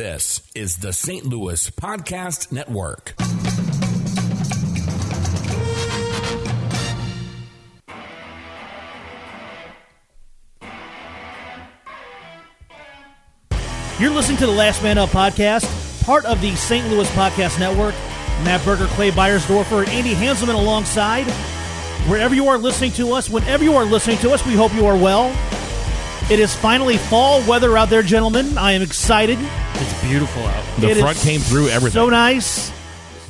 This is the St. Louis Podcast Network. You're listening to the Last Man Up podcast, part of the St. Louis Podcast Network. Matt Berger, Clay Byersdorfer, and Andy Hanselman alongside. Wherever you are listening to us, whenever you are listening to us, we hope you are well. It is finally fall weather out there, gentlemen. I am excited. It's beautiful out. The It front is came through everything. So nice.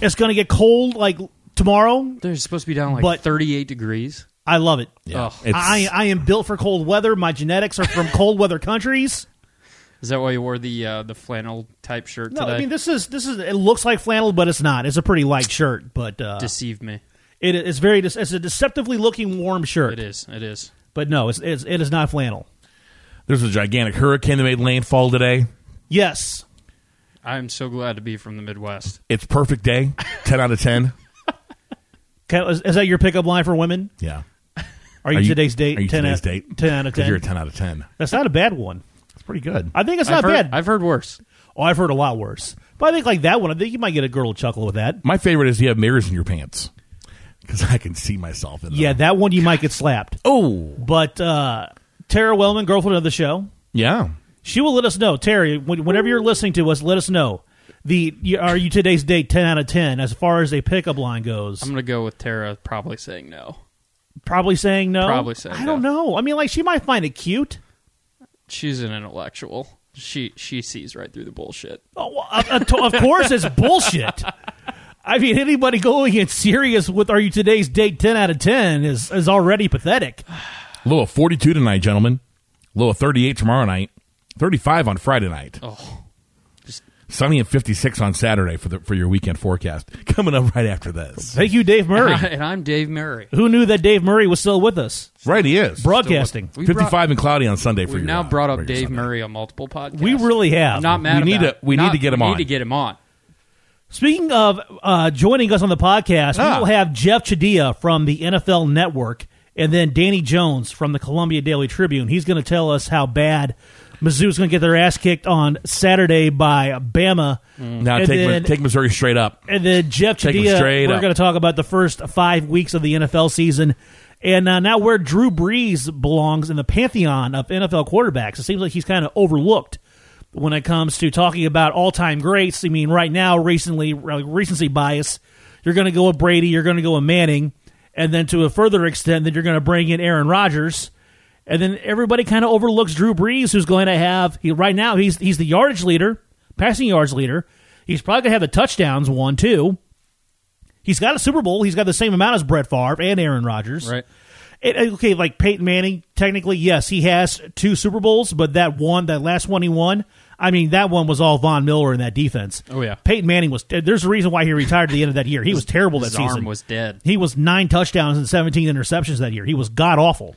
It's going to get cold like tomorrow. They're supposed to be down like But- 38 degrees. I love it. yeah. Ugh. It's- I, I am built for cold weather. My genetics are from cold weather countries. Is that why you wore the uh, the flannel type shirt No, today? I mean this is this is it looks like flannel, but it's not. It's a pretty light shirt, but uh, Deceived me. it is very it's a deceptively looking warm shirt. It is. It is. but no, it's, it's it is not flannel. There's a gigantic hurricane that made landfall today. Yes, I'm so glad to be from the Midwest. It's perfect day. 10 out of 10. Can- is, is that your pickup line for women? Yeah. Are you, Are you- today's date? are you 10 today's out, date? Ten out of Because ten. you're a 10 out of 10. That's not a bad one. It's pretty good. I think it's I've not heard, bad. I've heard worse. oh, I've heard a lot worse. But I think like that one, I think you might get a girl to chuckle with that. My favorite is you have mirrors in your pants. Because I can see myself in them. Yeah, that one you might get slapped. Oh. But uh, Tara Wellman, girlfriend of the show, Yeah. she will let us know. Terry, whenever you're listening to us, let us know. The are you today's date ten out of ten as far as a pickup line goes? I'm going to go with Tara probably saying no. probably saying no. Probably saying I don't know. I mean, like she might find it cute. She's an intellectual. She she sees right through the bullshit. Oh, well, of course, it's bullshit. I mean, anybody going in serious with "Are you today's date?" ten out of ten is is already pathetic. Low of 42 tonight, gentlemen. Low of 38 tomorrow night. 35 on Friday night. Oh, just Sunny and 56 on Saturday for the for your weekend forecast. Coming up right after this. Thank you, Dave Murray. and I'm Dave Murray. Who knew that Dave Murray was still with us, Right, he is. broadcasting? We 55 brought- and cloudy on Sunday for We've your now brought up Dave Sunday. Murray on multiple podcasts. We really have. I'm not mad. We need about to- we it. need Not- to get him on. we on. Need to get him on. Speaking of uh, joining us on the podcast, Ah. we will have Jeff Chadiha from the NFL Network, and then Danny Jones from the Columbia Daily Tribune. He's going to tell us how bad Mizzou's going to get their ass kicked on Saturday by Bama. Now take, then- take Missouri straight up. And then Jeff Chadiha, we're going to talk about the first five weeks of the NFL season. And uh, now where Drew Brees belongs in the pantheon of NFL quarterbacks. It seems like he's kind of overlooked when it comes to talking about all-time greats. I mean, right now, recently, recency bias, you're going to go with Brady, you're going to go with Manning, and then to a further extent, then you're going to bring in Aaron Rodgers. And then everybody kind of overlooks Drew Brees, who's going to have he, right now he's he's the yardage leader, passing yards leader. He's probably going to have the touchdowns one too. He's got a Super Bowl. He's got the same amount as Brett Favre and Aaron Rodgers. Right. It- uh, okay, like Peyton Manning, technically, yes, he has two Super Bowls, but that one, that last one he won, I mean, that one was all Von Miller in that defense. Oh, yeah. Peyton Manning was. There's a reason why he retired at the end of that year. He was terrible that His season. arm was dead, he was nine touchdowns and 17 interceptions that year. He was god awful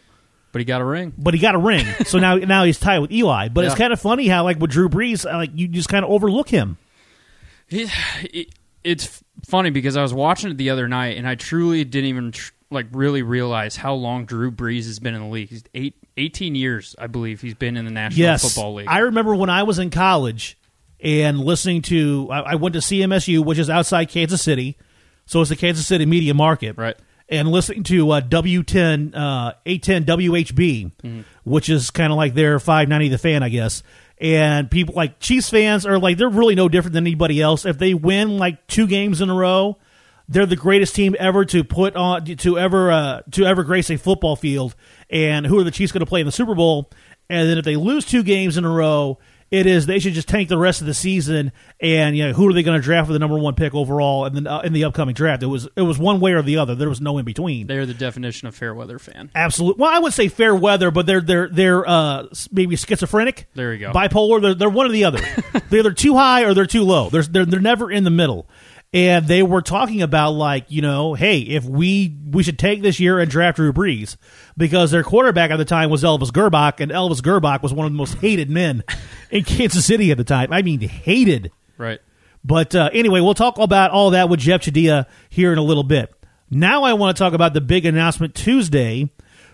but he got a ring. but he got a ring. So now now he's tied with Eli. But it's kind of funny how like with Drew Brees, uh, like you just kind of overlook him. It, it, it's funny because I was watching it the other night and I truly didn't even tr- like really realize how long Drew Brees has been in the league. He's eight, 18 years, I believe, he's been in the National Yes, Football League. I remember when I was in college and listening to. I, I went to CMSU, which is outside Kansas City, so it's the Kansas City media market, Right. And listening to uh, W10, uh, 810 WHB, Mm-hmm. which is kind of like their 590 The Fan, I guess. And people like Chiefs fans are like they're really no different than anybody else. If they win like two games in a row, they're the greatest team ever to put on to ever uh, to ever grace a football field. And who are the Chiefs going to play in the Super Bowl? And then if they lose two games in a row, it is they should just tank the rest of the season. And you know who are they going to draft for the number one pick overall And then uh, in the upcoming draft? It was it was one way or the other. There was no in between. They're the definition of fair weather fan. Absolutely. Well, I would say fair weather, but they're they're they're uh, maybe schizophrenic. There you go. Bipolar. They're they're one or the other. they're either too high or they're too low. They're they're they're never in the middle. And they were talking about like you know, hey, if we we should take this year and draft Drew Brees because their quarterback at the time was Elvis Grbac, and Elvis Grbac was one of the most hated men in Kansas City at the time. I mean, hated. Right. But uh, anyway, we'll talk about all that with Jeff Chadiha here in a little bit. Now I want to talk about the big announcement Tuesday,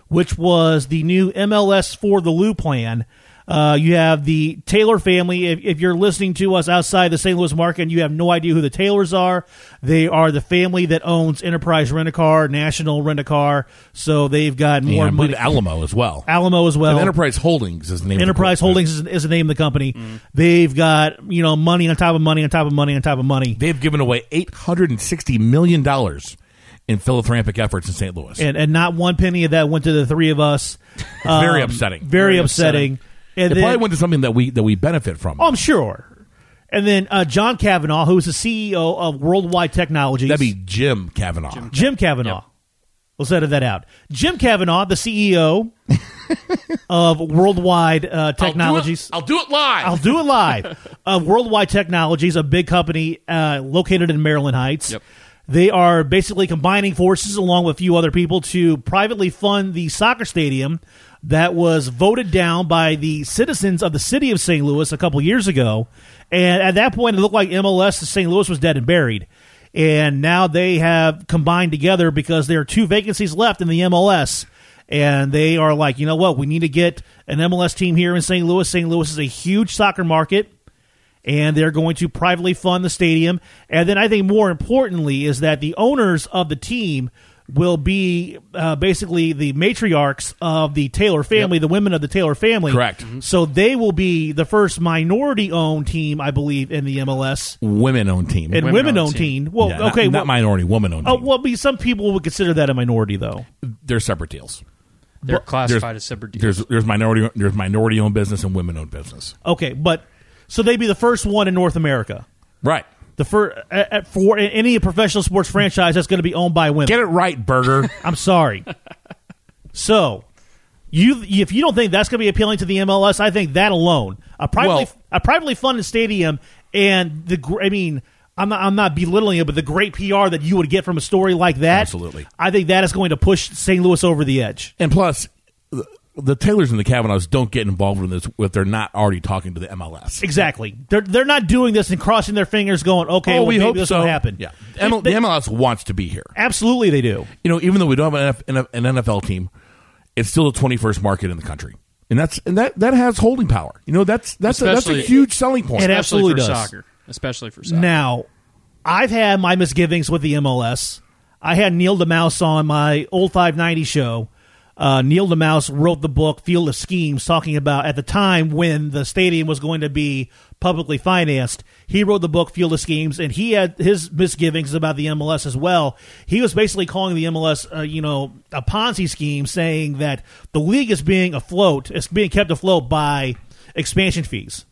which was the new MLS for the Lou plan. Uh, you have the Taylor family. If, if you're listening to us outside the St. Louis market and you have no idea who the Taylors are, they are the family that owns Enterprise Rent a Car, National Rent a Car. So they've got more believe money. Alamo as well. Alamo as well. And Enterprise Holdings is the name. of the Enterprise Holdings is, is the name of the company. Mm-hmm. They've got you know money on top of money on top of money on top of money, They've given away eight hundred and sixty million dollars in philanthropic efforts in St. Louis. and and not one penny of that went to the three of us. very Um, upsetting. Very, Very upsetting. And it then, probably went to something that we that we benefit from. oh, I'm sure. And then uh, John Kavanaugh, who's the CEO of Worldwide Technologies. That'd be Jim Kavanaugh. Jim Kavanaugh. Yep. Let's edit that out. Jim Kavanaugh, the CEO of Worldwide uh, Technologies. I'll do it, I'll do it live. I'll do it live. uh, Worldwide Technologies, a big company uh, located in Maryland Heights. Yep. They are basically combining forces along with a few other people to privately fund the soccer stadium that was voted down by the citizens of the city of St. Louis a couple years ago. And at that point, it looked like MLS St. Louis was dead and buried. And now they have combined together because there are two vacancies left in the MLS and they are like, you know what, we need to get an MLS team here in St. Louis. St. Louis is a huge soccer market, and they're going to privately fund the stadium. And then I think more importantly is that the owners of the team will be uh, basically the matriarchs of the Taylor family, the women of the Taylor family. Correct. So they will be the first minority-owned team, I believe, in the MLS Women-owned team. and Women-owned women-owned team. team. Well, Yeah, okay, not, well, minority, woman-owned. oh, team. well, be- some people would consider that a minority, though. They're separate deals. They're classified there's- as separate deals. There's there's minority there's minority owned business and women owned business. Okay, but so they'd be the first one in North America. Right. The first for any professional sports franchise that's going to be owned by women. Get it right, Berger. I'm sorry. so, you if you don't think that's going to be appealing to the MLS, I think that alone, a privately Well- a privately funded stadium, and the I mean. I'm not, I'm not belittling it, but the great PR that you would get from a story like that, Absolutely. I think that is going to push St. Louis over the edge. and plus, the, the Taylors and the Kavanaughs don't get involved in this if they're not already talking to the MLS. Exactly. They're they're not doing this and crossing their fingers, going, "Okay, oh, well, we maybe hope this so. will happen." Yeah, ML, they- the MLS wants to be here. absolutely, they do. You know, even though we don't have an, an NFL team, it's still the 21st market in the country, and that's and that that has holding power. You know, that's that's a, that's a huge selling point. It especially absolutely for does. soccer. Especially for soccer. Now, I've had my misgivings with the MLS. I had Neil deMause on my old 590 show. Uh, Neil deMause wrote the book Field of Schemes, talking about at the time when the stadium was going to be publicly financed. He wrote the book Field of Schemes, and he had his misgivings about the MLS as well. He was basically calling the MLS, uh, you know, a Ponzi scheme, saying that the league is being afloat, it's being kept afloat by expansion fees.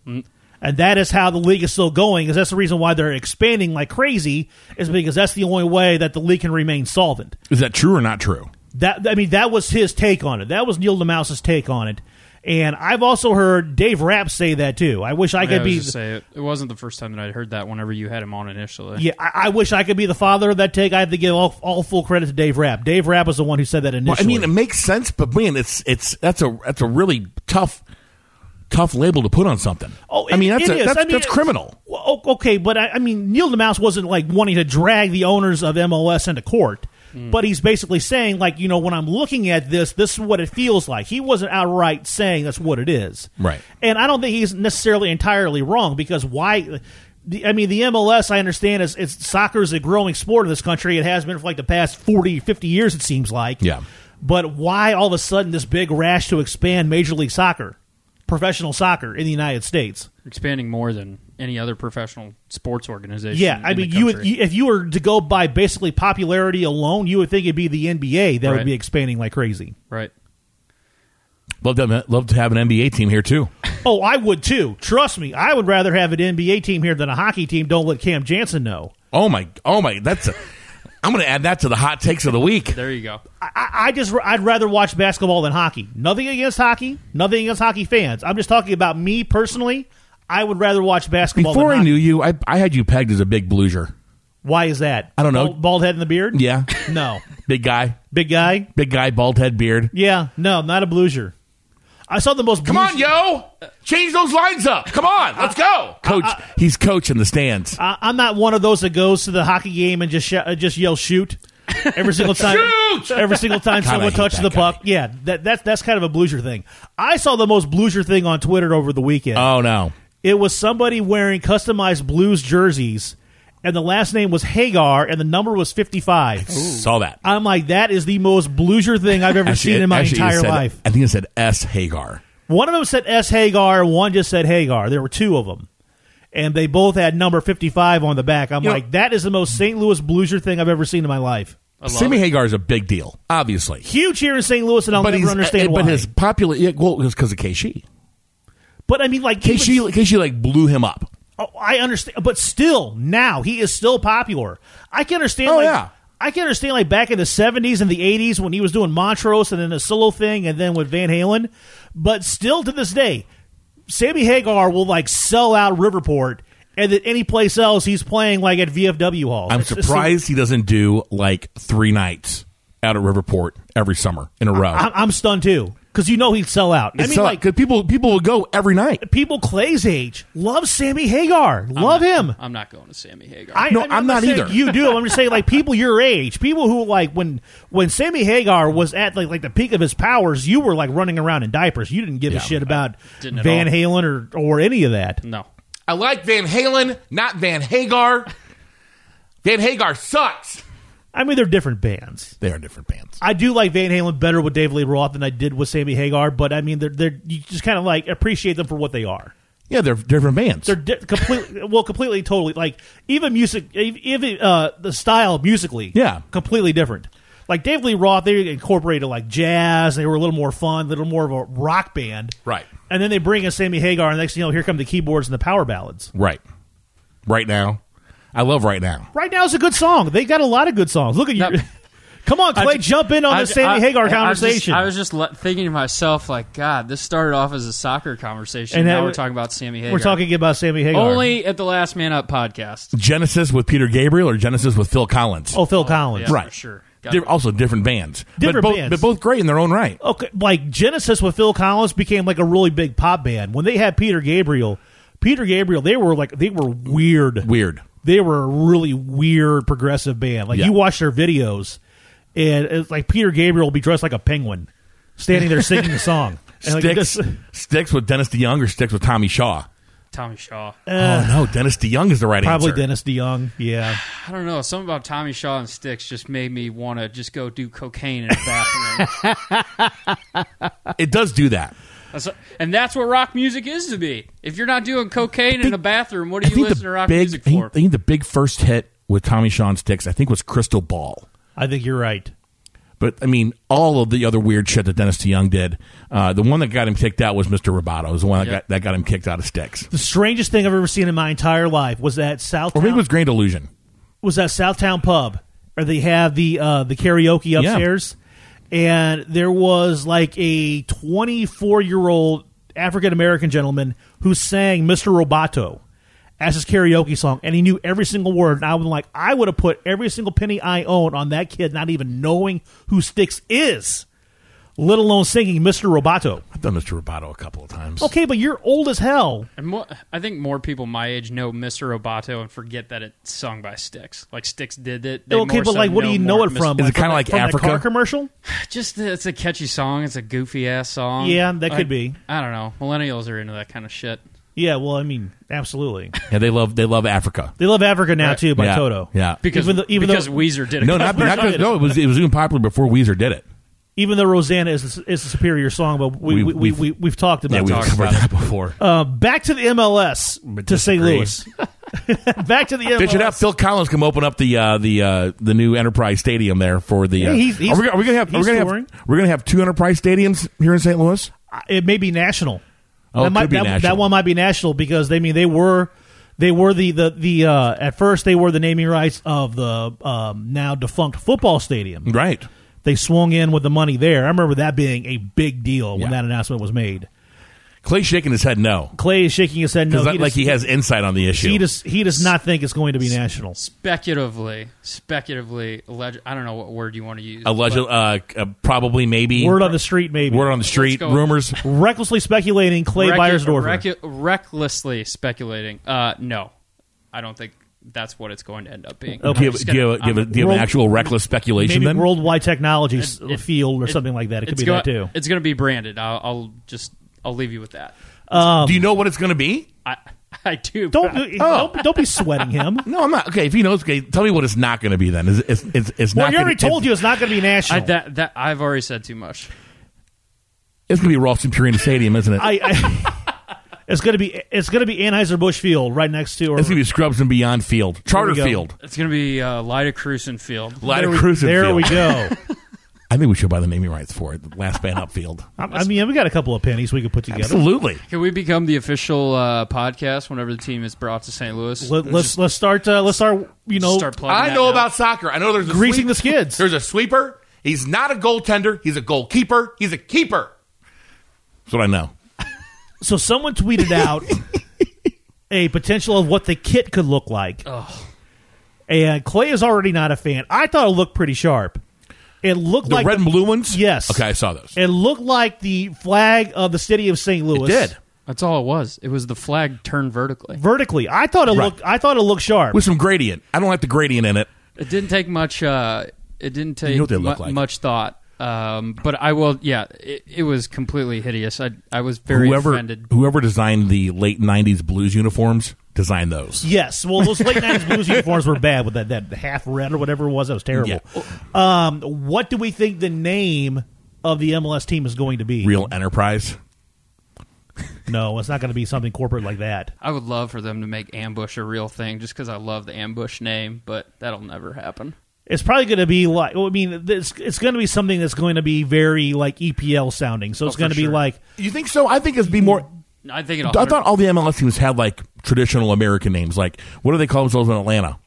And that is how the league is still going. Is that's the reason why they're expanding like crazy? Is because that's the only way that the league can remain solvent. Is that true or not true? That I mean, that was his take on it. That was Neil deMause's take on it. And I've also heard Dave Rapp say that too. I wish I Yeah, could I was be. just say it, it wasn't the first time that I'd heard that. Whenever you had him on initially, yeah, I, I wish I could be the father of that take. I have to give all, all full credit to Dave Rapp. Dave Rapp was the one who said that Well, initially. I mean, it makes sense, but man, it's it's that's a that's a really tough tough label to put on something. Oh, I mean, that's it a, is. that's, I mean, that's criminal. Well, okay, but I, I mean, Neil deMause wasn't like wanting to drag the owners of MLS into court, Hmm. but he's basically saying, like, you know, when I'm looking at this, this is what it feels like. He wasn't outright saying that's what it is, Right. And I don't think he's necessarily entirely wrong because why? I mean, the MLS, I understand, is it's soccer is a growing sport in this country. It has been for like the past 40, 50 years, it seems like. Yeah. But why all of a sudden this big rash to expand Major League Soccer, professional soccer in the United States? expanding more than any other professional sports organization. Yeah, I in the mean, you would you, if you were to go by basically popularity alone, you would think it'd be the NBA that would be expanding like crazy. right. Love to love to have an NBA team here too. Oh, I would too. Trust me, I would rather have an NBA team here than a hockey team. Don't let Cam Jansen know. Oh my, oh my, that's. A, I'm going to add that to the hot takes of the week. There you go. I, I I just I'd rather watch basketball than hockey. Nothing against hockey. Nothing against hockey fans. I'm just talking about me personally. I would rather watch basketball. Before I knew you, I, I had you pegged as a big bluesier. why is that? I don't know. Bald, bald head and the beard. Yeah, No, big guy, big guy. big guy, bald head, beard. Yeah, no, not a bluesier. I saw the most. Come on, yo, change those lines up. Come on, let's go, coach. he's coach in the stands. I, I'm not one of those that goes to the hockey game and just sh- uh, just yell shoot. every single time. shoot! Every single time God, someone touches the guy. puck, yeah, that that's that's kind of a blueser thing. I saw the most blueser thing on Twitter over the weekend. Oh no. It was somebody wearing customized Blues jerseys, and the last name was Hagar, and the number was fifty five. Saw that. I'm like, that is the most blueser thing I've ever Actually, seen in my actually, it entire said- life. I think it said S Hagar. One of them said S. Hagar, one just said Hagar. There were two of them. And they both had number 55 on the back. I'm You know- like, that is the most St. Louis blueser thing I've ever seen in my life. I Sammy it. Hagar is a big deal, obviously. Huge here in St. Louis, and I'll but never he's, understand uh, why. But his popular, yeah, well, it's because of KSHE. But I mean, like, KSHE, KSHE like blew him up. oh, I understand. But still, now, he is still popular. I can understand, Oh, like, yeah. I can understand, like, back in the 70s and the 80s when he was doing Montrose and then a solo thing and then with Van Halen. But still to this day, Sammy Hagar will, like, sell out Riverport. And then any place else, he's playing like at VFW Hall. I'm It's- it's- surprised he doesn't do like three nights out at Riverport every summer in a row. I'm, I'm stunned too because you know he'd sell out. I mean, so- like 'cause people people will go every night. people Clay's age love Sammy Hagar, love him. I'm not going to Sammy Hagar. I, No, I'm not saying either. You do. I'm just saying, like people your age, people who like when when Sammy Hagar was at like like the peak of his powers, you were like running around in diapers. You didn't give a shit about didn't at Van all. Halen or or any of that. no. I like Van Halen, not Van Hagar. Van Hagar sucks. I mean, they're different bands. They are different bands. I do like Van Halen better with Dave Lee Roth than I did with Sammy Hagar, but I mean, they're they're you just kind of like appreciate them for what they are. Yeah, they're different bands. They're di- completely well, completely, totally like even music, even uh, the style musically, Yeah. completely different. Like Dave Lee Roth, they incorporated like jazz. They were a little more fun, a little more of a rock band, right. and then they bring in Sammy Hagar, and next thing you know, here come the keyboards and the power ballads. Right. Right now. I love right now. Right now is a good song. They got a lot of good songs. Look at you. No. Come on, Clay, I jump in on I the Sammy I- Hagar I- I was just- conversation. I was just, le- thinking to myself, like, God, this started off as a soccer conversation. And now now- we're talking about Sammy Hagar. We're talking about Sammy Hagar. only at the Last Man Up podcast. Genesis with Peter Gabriel or Genesis with Phil Collins. oh Phil Collins. Yeah, Right. for sure. Got also different bands. Different but both, bands. But both great in their own right. okay, like Genesis with Phil Collins became like a really big pop band when they had Peter Gabriel. Peter Gabriel, they were like they were weird. Weird. They were a really weird progressive band. Like Yeah. you watch their videos, and it's like Peter Gabriel will be dressed like a penguin, standing there singing the song. And like, Styx, this- Styx with Dennis DeYoung or Styx with Tommy Shaw? Tommy Shaw. Uh, oh, no. Dennis DeYoung is the right answer. probably answer. Dennis DeYoung. Yeah, I don't know. Something about Tommy Shaw and Styx just made me want to just go do cocaine in a bathroom. It does do that. That's- and that's what rock music is to be. If you're not doing cocaine in a bathroom, what I do you think listen to the rock big, music for? I think the big first hit with Tommy Shaw and Styx, I think, was Crystal Ball. I think you're right. But I mean, all of the other weird shit that Dennis DeYoung did. Uh, the one that got him kicked out was Mr. Roboto. Was the one that Yeah. got that got him kicked out of Styx. The strangest thing I've ever seen in my entire life was that South. Or maybe it was Grand Illusion. was that Southtown pub, or they have the uh, the karaoke upstairs, and there was like a 24 year old African American gentleman who sang "Mr. Roboto" as his karaoke song, and he knew every single word. And I was like, I would have put every single penny I own on that kid, not even knowing who Styx is, let alone singing "Mr. Roboto." I've done Mr. Roboto a couple of times. Okay, but you're old as hell. And more, I think more people my age know Mr. Roboto and forget that it's sung by Styx. Like Styx did it. They Okay, but so like, what do you know it from? Mr. Is it kinda from like from the Africa? car commercial? Just it's a catchy song. It's a goofy ass song. Yeah, that could Like, be. I don't know. Millennials are into that kind of shit. Yeah, well, I mean, absolutely. Yeah, they love they love Africa. They love Africa now Right. too by yeah. Toto. Yeah. Because Even though- even because though- Weezer did it. No, not, not 'cause- no. It was it was even popular before Weezer did it. Even though Rosanna is is a superior song, but we We- we, we, we've- we, have talked about Yeah, we've that. talked covered about that before. Uh, back to the MLS to St. Louis. back to the MLS. They should have Phil Collins come open up the uh, the uh, the new Enterprise Stadium there for the. Yeah, uh, he's- he's- are, we, are we gonna have? We're gonna touring. have. We're gonna have two Enterprise stadiums here in St. Louis. Uh, It may be national. Oh, that it might, that, national. that one might be national because they mean they were they were the the the uh, at first they were the naming rights of the um, now defunct football stadium. Right. They swung in with the money there. I remember that being a big deal when Yeah. that announcement was made. Clay shaking his head no. Clay is shaking his head no. He like does- he has insight on the issue. he does he does not think it's going to be national. speculatively, speculatively, alleged. I don't know what word you want to use. Alleged, uh, uh, probably, maybe. Word on the street, maybe. Word on the street. Rumors. Recklessly speculating Clay recu- Byersdorfer. recu- recklessly speculating. Uh, no, I don't think that's what it's going to end up being. Okay. Do you have, do you gonna- have, do you have, do you have an actual reckless speculation Maybe then? Worldwide Technologies It- it- Field or it- something like that. It could be go- that too. It's going to be branded. I'll, I'll just I'll leave you with that. Um, do you know what it's going to be? I I do. Don't but I- don't, don't be sweating him. No, I'm not. Okay, if he knows, okay, tell me what it's not going to be then. It's, it's, it's, it's Well, not you gonna, already told it's, you it's not going to be national. I, that that I've already said too much. It's going to be Ralston Purina Stadium, isn't it? I, I it's going to be it's going to be Anheuser Busch Field right next to. Or, it's going to be Scrubs and Beyond Field. Charter go. Field. It's going to be uh, Lyda Krewson Field. Light there we, Krewson there Field. we go. I think we should buy the naming rights for it. The last man up field. I, I mean, we got a couple of pennies we could put together. Absolutely. Can we become the official uh, podcast whenever the team is brought to St. Louis? Let, let's let's start. Uh, let's start. You know, start plugging I that know now. about soccer. I know there's a greasing sweep- the skids. There's a sweeper. He's not a goaltender. He's a goalkeeper. He's a keeper. That's what I know. So someone tweeted out a potential of what the kit could look like. And Clay is already not a fan. I thought it looked pretty sharp. It looked The like red and blue ones? Yes. Okay, I saw those. It looked like the flag of the city of St. Louis. It did. That's all it was. It was the flag turned vertically. vertically. I thought it Right. looked. I thought it looked sharp. With some gradient. I don't like the gradient in it. It didn't take much. Uh, it didn't take know what they mu- like. much thought. Um, but I will. Yeah, it, it was completely hideous. I I was very whoever offended. whoever designed the late '90s blues uniforms designed those. Yes. Well, those late nineties blues uniforms were bad with that that half red or whatever it was. That was terrible. Um, what do we think the name of the MLS team is going to be? Real Enterprise. No, it's not going to be something corporate like that. I would love for them to make ambush a real thing, just because I love the ambush name. But that'll never happen. It's probably going to be like. Well, I mean, it's, it's going to be something that's going to be very like EPL sounding. So it's Oh, going for to be like You think so? I think it'd be more. I think it'll. I thought all the MLS teams had like traditional American names. Like what do they call themselves in Atlanta?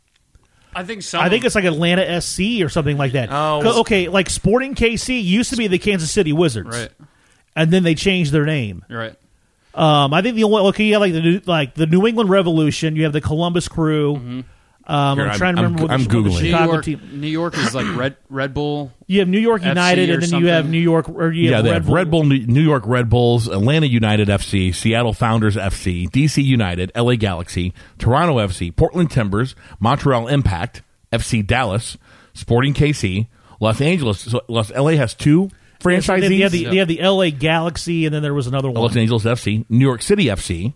I think some. I think it's like Atlanta SC or something like that. Oh, okay, like Sporting KC used to be the Kansas City Wizards, right. and then they changed their name. Right. Um, I think the only okay, you have like the new, like the New England Revolution, you have the Columbus Crew. Um, Here, I'm, I'm- trying to I'm- remember. what the, I'm what the Googling. New Chicago York. team. New York is like Red Red Bull. You have New York FC United, and then you have. New York, or you Yeah, have they Red have Bull. Red Bull, New New York Red Bulls, Atlanta United FC, Seattle Sounders FC, DC United, LA Galaxy, Toronto FC, Portland Timbers, Montreal Impact, FC Dallas, Sporting KC, Los Angeles. So Los LA has two franchisees. They, they have the, they have the LA Galaxy, and then there was another one. Los Angeles FC, New York City FC,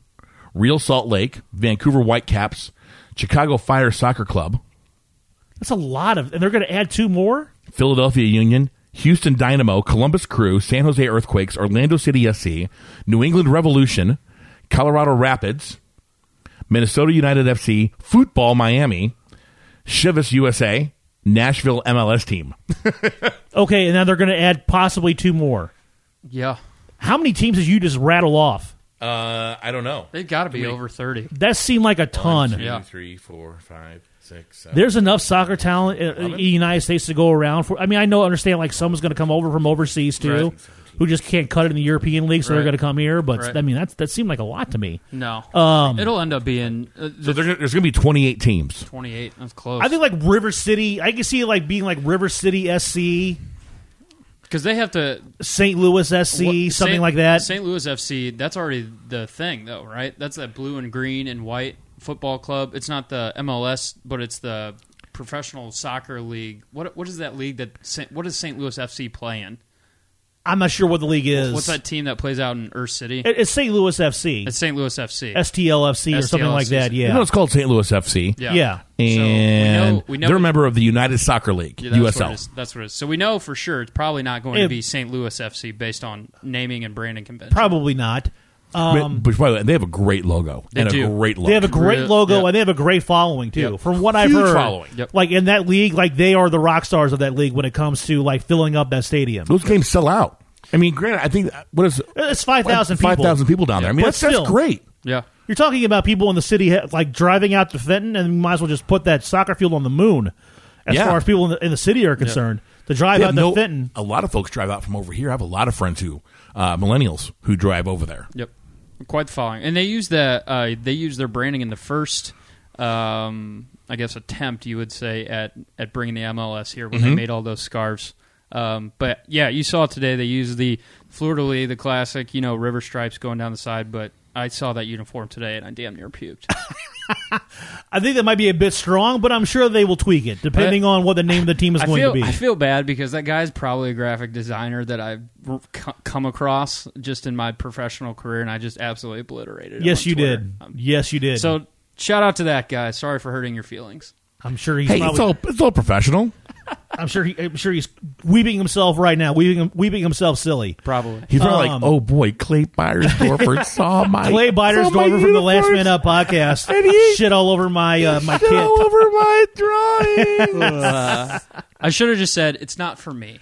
Real Salt Lake, Vancouver Whitecaps, Chicago Fire Soccer Club, That's a lot of, and they're going to add two more. Philadelphia Union, Houston Dynamo, Columbus Crew, San Jose Earthquakes, Orlando City SC, New England Revolution, Colorado Rapids, Minnesota United FC, Football Miami, Chivas USA, Nashville MLS team. Okay, and now they're going to add possibly two more. Yeah. How many teams did you just rattle off? Uh, I don't know. They've got to be over thirty. That seemed like a ton. Yeah. three, four, five, six, seven. There's enough soccer talent uh, in the United States to go around for. I mean, I know, understand, like someone's going to come over from overseas too, Right. who just can't cut it in the European league, so they're Right. going to come here. But Right. I mean, that's that seemed like a lot to me. No. Um, It'll end up being uh, So there- there's going to be 28 teams. twenty-eight. That's close. I think like River City. I can see it like being like River City SC, because they have to St. Louis SC, What- something Saint- like that. St. Louis FC, that's already the thing, though, right? That's that blue and green and white football club. It's not the MLS, but it's the professional soccer league. What what is that league that? What does St. Louis FC play in? I'm not sure what the league is. What's that team that plays out in Earth City? It- It's St. Louis FC, It's St. Louis FC. STLFC or something like that. You Yeah, know, it's called St. Louis FC. yeah. yeah. So we And know, we know they're a member of the United Soccer League, Yeah, that's USL. it is. That's what it is. So we know for sure it's probably not going It- to be St. Louis FC based on naming and branding convention. probably not. Um, but, but by the way, they have a great logo They and do. a great look. They have a great Real- logo yep. and they have a great following too. Yep. From what I've Huge heard, following. Yep. like in that league, like they are the rock stars of that league when it comes to like filling up that stadium. Those games sell out. I mean, granted, I think what is It's five thousand people. five thousand people down there. I mean, But that's, that's great. Yeah. You're talking about people in the city like driving out to Fenton, and you might as well just put that soccer field on the moon. As Yeah. far as people in the, in the city are concerned, to drive They out to no- Fenton. a lot of folks drive out from over here. I have a lot of friends who, uh, millennials, who drive over there. Yep, quite the following, and they use that. Uh, they use their branding in the first, um, I guess, attempt you would say at at bringing the MLS here when they made all those scarves. Um, but yeah, you saw today they used the Fleur de Lis, the classic, you know, river stripes going down the side. But I saw that uniform today, and I damn near puked. I think that might be a bit strong, but I'm sure they will tweak it depending on what the name of the team is I going feel to be. I feel bad because that guy's probably a graphic designer that I've r- co- come across just in my professional career, and I just absolutely obliterated. him yes, on you Twitter. did. Um, yes, you did. So shout out to that guy. Sorry for hurting your feelings. I'm sure he's Hey, probably. it's all it's all professional. I'm sure he. I'm sure he's weeping himself right now, weeping weeping himself silly. Probably. He's probably Um, like, "Oh boy, Clay Beiersdorfer saw my Clay saw my Bidersdorfer from the Last uniforms Man Up podcast And he- shit all over my uh, my shit kit. all over my drawing." I should have just said it's not for me.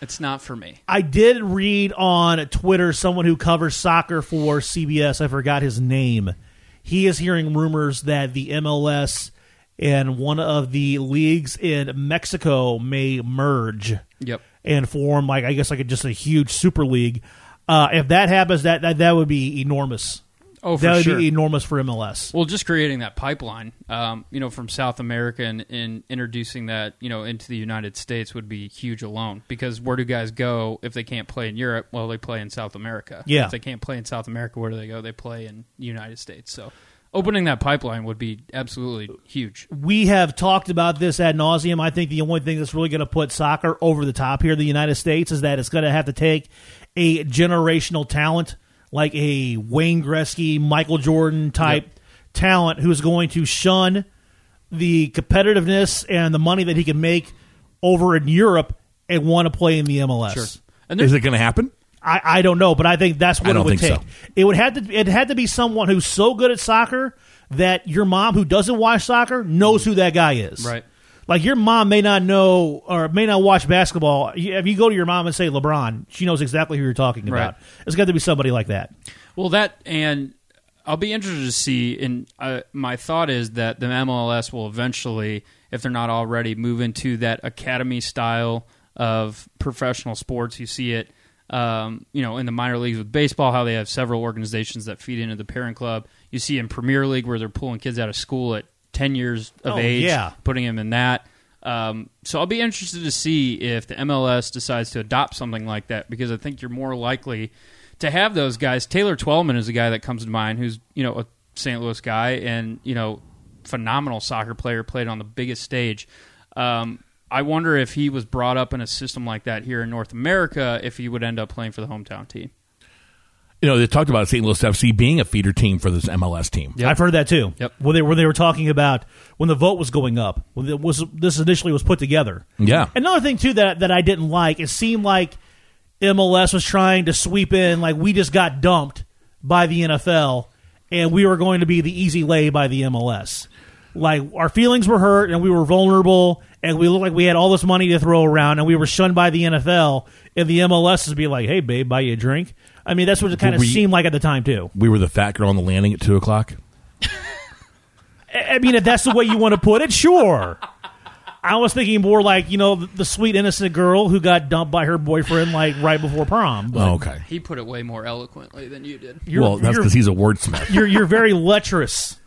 It's not for me. I did read on Twitter someone who covers soccer for CBS. I forgot his name. He is hearing rumors that the MLS and one of the leagues in Mexico may merge Yep. and form like I guess like a, just a huge super league. Uh, if that happens, that, that that would be enormous. Oh, for that would sure. be enormous for MLS. Well, just creating that pipeline, um, you know, from South America and, and introducing that, you know, into the United States would be huge alone. Because where do guys go if they can't play in Europe? Well, they play in South America. Yeah. If they can't play in South America, where do they go? They play in the United States. So, opening that pipeline would be absolutely huge. we have talked about this ad nauseum. I think the only thing that's really going to put soccer over the top here in the United States is that it's going to have to take a generational talent like a Wayne Gretzky, Michael Jordan type talent who's going to shun the competitiveness and the money that he can make over in Europe and want to play in the MLS. Sure. And Is it going to happen? I, I don't know, but I think that's what I it don't would think take. so. It would have to it had to be someone who's so good at soccer that your mom who doesn't watch soccer knows who that guy is. Right. Like your mom may not know or may not watch basketball. If you go to your mom and say LeBron, she knows exactly who you're talking about. Right. It's got to be somebody like that. Well, that and I'll be interested to see. And uh, my thought is that the MLS will eventually, if they're not already, move into that academy style of professional sports. You see it, um, you know, in the minor leagues with baseball, how they have several organizations that feed into the parent club. You see in Premier League where they're pulling kids out of school at ten years of Oh, age, yeah. putting them in that. Um, so I'll be interested to see if the MLS decides to adopt something like that because I think you're more likely to have those guys. Taylor Twellman is a guy that comes to mind who's you know a St. Louis guy and you know phenomenal soccer player, played on the biggest stage. Um, I wonder if he was brought up in a system like that here in North America, if he would end up playing for the hometown team. You know, they talked about St. Louis FC being a feeder team for this MLS team. Yep. I've heard that too. Yep. When they when they were talking about when the vote was going up, when it was this initially was put together. Yeah. Another thing too that that I didn't like, it seemed like MLS was trying to sweep in like we just got dumped by the NFL and we were going to be the easy lay by the MLS. Like our feelings were hurt and we were vulnerable and we looked like we had all this money to throw around and we were shunned by the NFL and the MLS is be like, hey babe, buy you a drink. I mean that's what it kind of we- seemed like at the time too. We were the fat girl on the landing at two o'clock. I mean, if that's the way you want to put it, sure. I was thinking more like you know the, the sweet innocent girl who got dumped by her boyfriend like right before prom. But Oh, okay. He put it way more eloquently than you did. you're, well, that's because he's a wordsmith. you're you're very lecherous,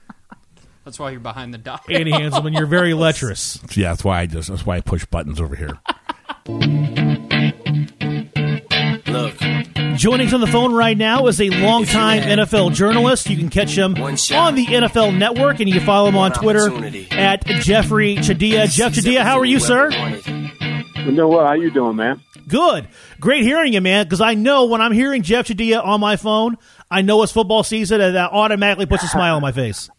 That's why you're behind the dial. Andy Hanselman. You're very lecherous. yeah, that's why I just that's why I push buttons over here. Look, Joining us on the phone right now is a longtime NFL journalist. You can catch him on the NFL Network, and you can follow him on Twitter at Jeffri Chadiha. Jeff Chadiha, how are you, sir? I'm doing well. How you doing, man? Good. Great hearing you, man, because I know when I'm hearing Jeff Chadiha on my phone, I know it's football season, and that automatically puts a smile on my face.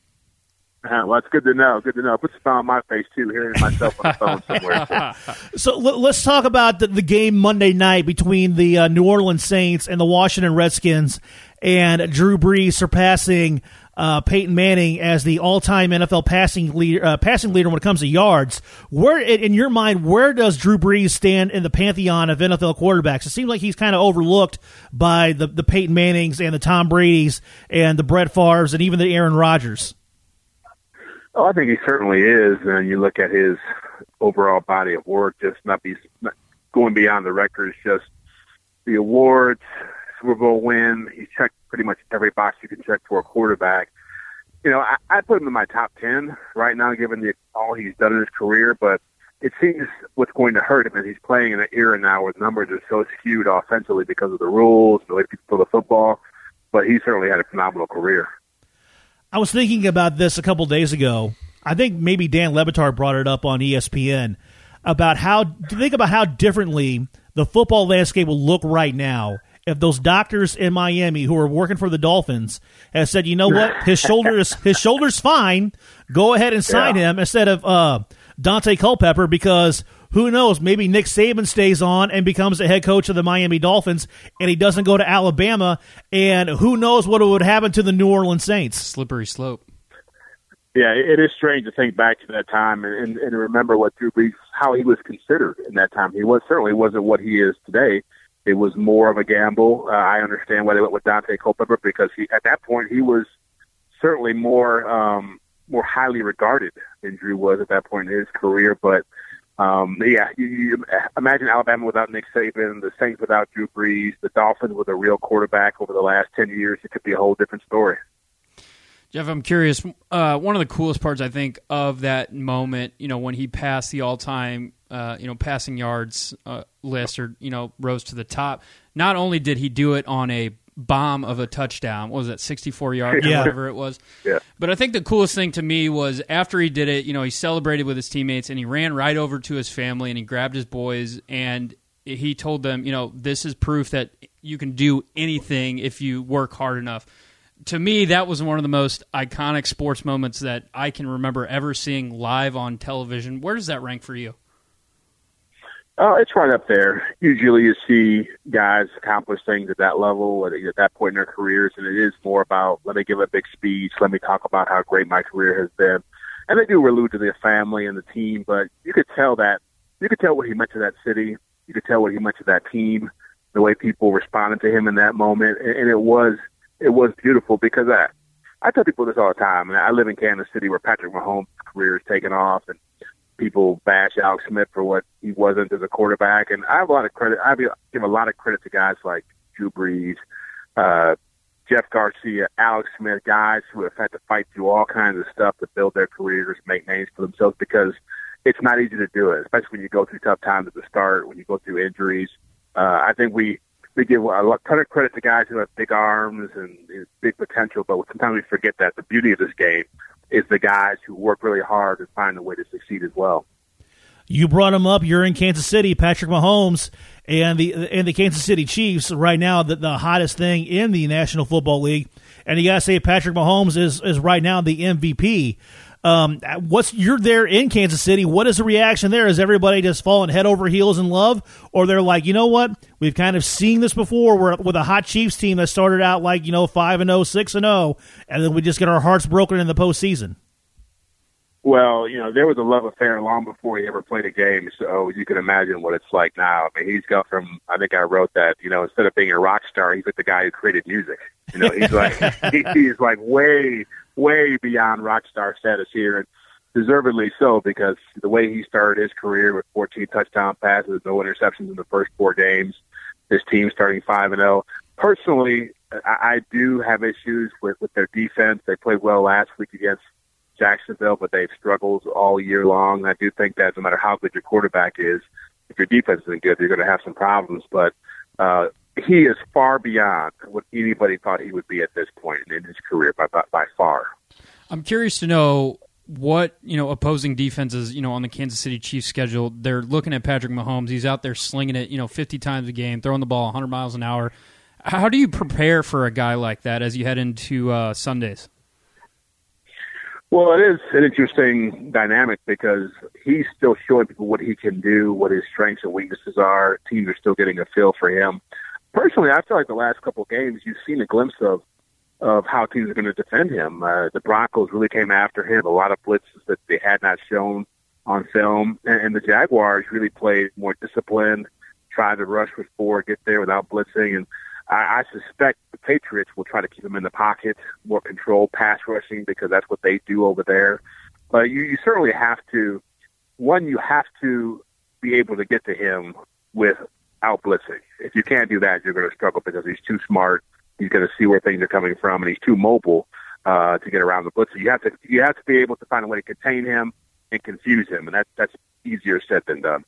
Uh, well, it's good to know. Good to know. Put a smile on my face too, hearing myself on the phone somewhere. So let, us talk about the, the game Monday night between the uh, New Orleans Saints and the Washington Redskins, and Drew Brees surpassing uh, Peyton Manning as the all-time NFL passing leader, uh, passing leader when it comes to yards. Where, in your mind, where does Drew Brees stand in the pantheon of NFL quarterbacks? It seems like he's kind of overlooked by the the Peyton Mannings and the Tom Brady's and the Brett Favre's and even the Aaron Rodgers. Oh, I think he certainly is. And you look at his overall body of work, just not be not going beyond the records, just the awards, Super Bowl win. He checked pretty much every box you can check for a quarterback. You know, I, I put him in my top ten right now, given the all he's done in his career. But it seems what's going to hurt him is he's playing in an era now where numbers are so skewed offensively because of the rules, the way people throw the football. But he certainly had a phenomenal career. I was thinking about this a couple days ago. I think maybe Dan Le Batard brought it up on ESPN about how think about how differently the football landscape will look right now if those doctors in Miami who are working for the Dolphins have said, you know what, his shoulder is his shoulder's fine, go ahead and sign Yeah. him instead of uh, Daunte Culpepper because who knows, maybe Nick Saban stays on and becomes the head coach of the Miami Dolphins and he doesn't go to Alabama and who knows what would happen to the New Orleans Saints. Slippery slope. Yeah, it is strange to think back to that time and, and, and remember what Drew Brees, how he was considered in that time. He was certainly wasn't what he is today. It was more of a gamble. Uh, I understand why they went with Daunte Culpepper because he, at that point, he was certainly more um, more highly regarded than Drew was at that point in his career. But um, yeah, you, you imagine Alabama without Nick Saban, the Saints without Drew Brees, the Dolphins with a real quarterback over the last ten years. It could be a whole different story. Jeff, I'm curious. Uh, one of the coolest parts, I think, of that moment, you know, when he passed the all-time, uh, you know, passing yards uh, list, or you know, rose to the top. Not only did he do it on a bomb of a touchdown, what was that 64 yards, or whatever it was. Yeah. But I think the coolest thing to me was after he did it, you know, he celebrated with his teammates and he ran right over to his family and he grabbed his boys and he told them, you know, this is proof that you can do anything if you work hard enough. To me, that was one of the most iconic sports moments that I can remember ever seeing live on television. Where does that rank for you? Oh, it's right up there. Usually, you see guys accomplish things at that level at, at that point in their careers, and it is more about let me give a big speech, let me talk about how great my career has been, and they do allude to their family and the team, but you could tell that you could tell what he meant to that city, you could tell what he meant to that team, the way people responded to him in that moment, and, and it was it was beautiful because I I tell people this all the time, and I live in Kansas City where Patrick Mahomes' career is taken off, and people bash Alex Smith for what he wasn't as a quarterback. And I have a lot of credit. I give a lot of credit to guys like Drew Brees, uh, Jeff Garcia, Alex Smith, guys who have had to fight through all kinds of stuff to build their careers, make names for themselves because it's not easy to do it, especially when you go through tough times at the start, when you go through injuries. Uh, I think we, we give a ton of credit to guys who have big arms and big potential, but sometimes we forget that the beauty of this game is the guys who work really hard and find a way to succeed as well. You brought him up. You're in Kansas City, Patrick Mahomes, and the and the Kansas City Chiefs right now the, the hottest thing in the National Football League. And you gotta say Patrick Mahomes is is right now the MVP. Um, what's you're there in Kansas City? What is the reaction there? Is everybody just falling head over heels in love, or they're like, you know what? We've kind of seen this before. We're with a hot Chiefs team that started out like you know five and 0, 6 and zero, and then we just get our hearts broken in the postseason. Well, you know, there was a love affair long before he ever played a game, so you can imagine what it's like now. I mean, he's got from, I think I wrote that, you know, instead of being a rock star, he's like the guy who created music. You know, he's like, he's like way, way beyond rock star status here, and deservedly so, because the way he started his career with 14 touchdown passes, no interceptions in the first four games, his team starting 5 and 0. Personally, I, I do have issues with, with their defense. They played well last week against Jacksonville, but they've struggled all year long. I do think that no matter how good your quarterback is, if your defense isn't good, you're going to have some problems. But uh, he is far beyond what anybody thought he would be at this point in his career by by, by far. I'm curious to know what you know opposing defenses you know on the Kansas City Chiefs schedule. They're looking at Patrick Mahomes. He's out there slinging it you know 50 times a game, throwing the ball 100 miles an hour. How do you prepare for a guy like that as you head into uh, Sundays? Well, it is an interesting dynamic because he's still showing people what he can do, what his strengths and weaknesses are. Teams are still getting a feel for him. Personally, I feel like the last couple of games you've seen a glimpse of of how teams are going to defend him. Uh, the Broncos really came after him, a lot of blitzes that they had not shown on film, and, and the Jaguars really played more disciplined, tried to rush with four, get there without blitzing, and I, I suspect the Patriots will try to keep him in the pocket, more controlled pass rushing because that's what they do over there. But you, you certainly have to, one, you have to be able to get to him without blitzing. If you can't do that, you're going to struggle because he's too smart. He's going to see where things are coming from, and he's too mobile uh, to get around the blitzer. You have to you have to be able to find a way to contain him and confuse him, and that that's easier said than done.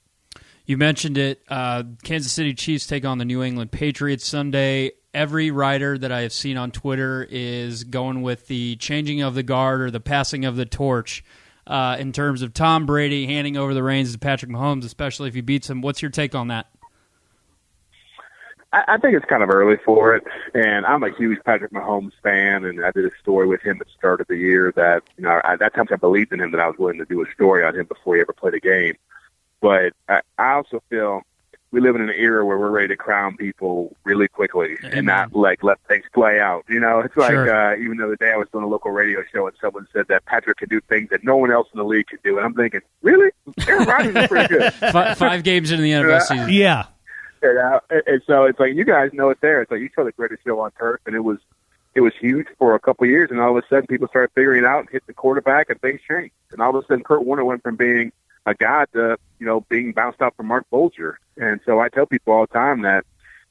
You mentioned it. Uh, Kansas City Chiefs take on the New England Patriots Sunday. Every writer that I have seen on Twitter is going with the changing of the guard or the passing of the torch. uh, in terms of Tom Brady handing over the reins to Patrick Mahomes, especially if he beats him. What's your take on that? I, I think it's kind of early for it, and I'm a huge Patrick Mahomes fan, and I did a story with him at the start of the year that you know at that time I believed in him that I was willing to do a story on him before he ever played a game. But I, I also feel we live in an era where we're ready to crown people really quickly Amen. and not like let things play out. You know, it's like Sure. uh, even the other day I was doing a local radio show and someone said that Patrick could do things that no one else in the league could do, and I'm thinking, really? Aaron Rodgers is pretty good. Fi five games into the NFL season. Yeah. And, uh, and- so it's like you guys know it there. It's like you saw the greatest show on turf, and it was it was huge for a couple of years, and all of a sudden people started figuring it out and hit the quarterback, and things changed. And all of a sudden Kurt Warner went from being a god to you know being bounced out from Marc Bulger. And so I tell people all the time that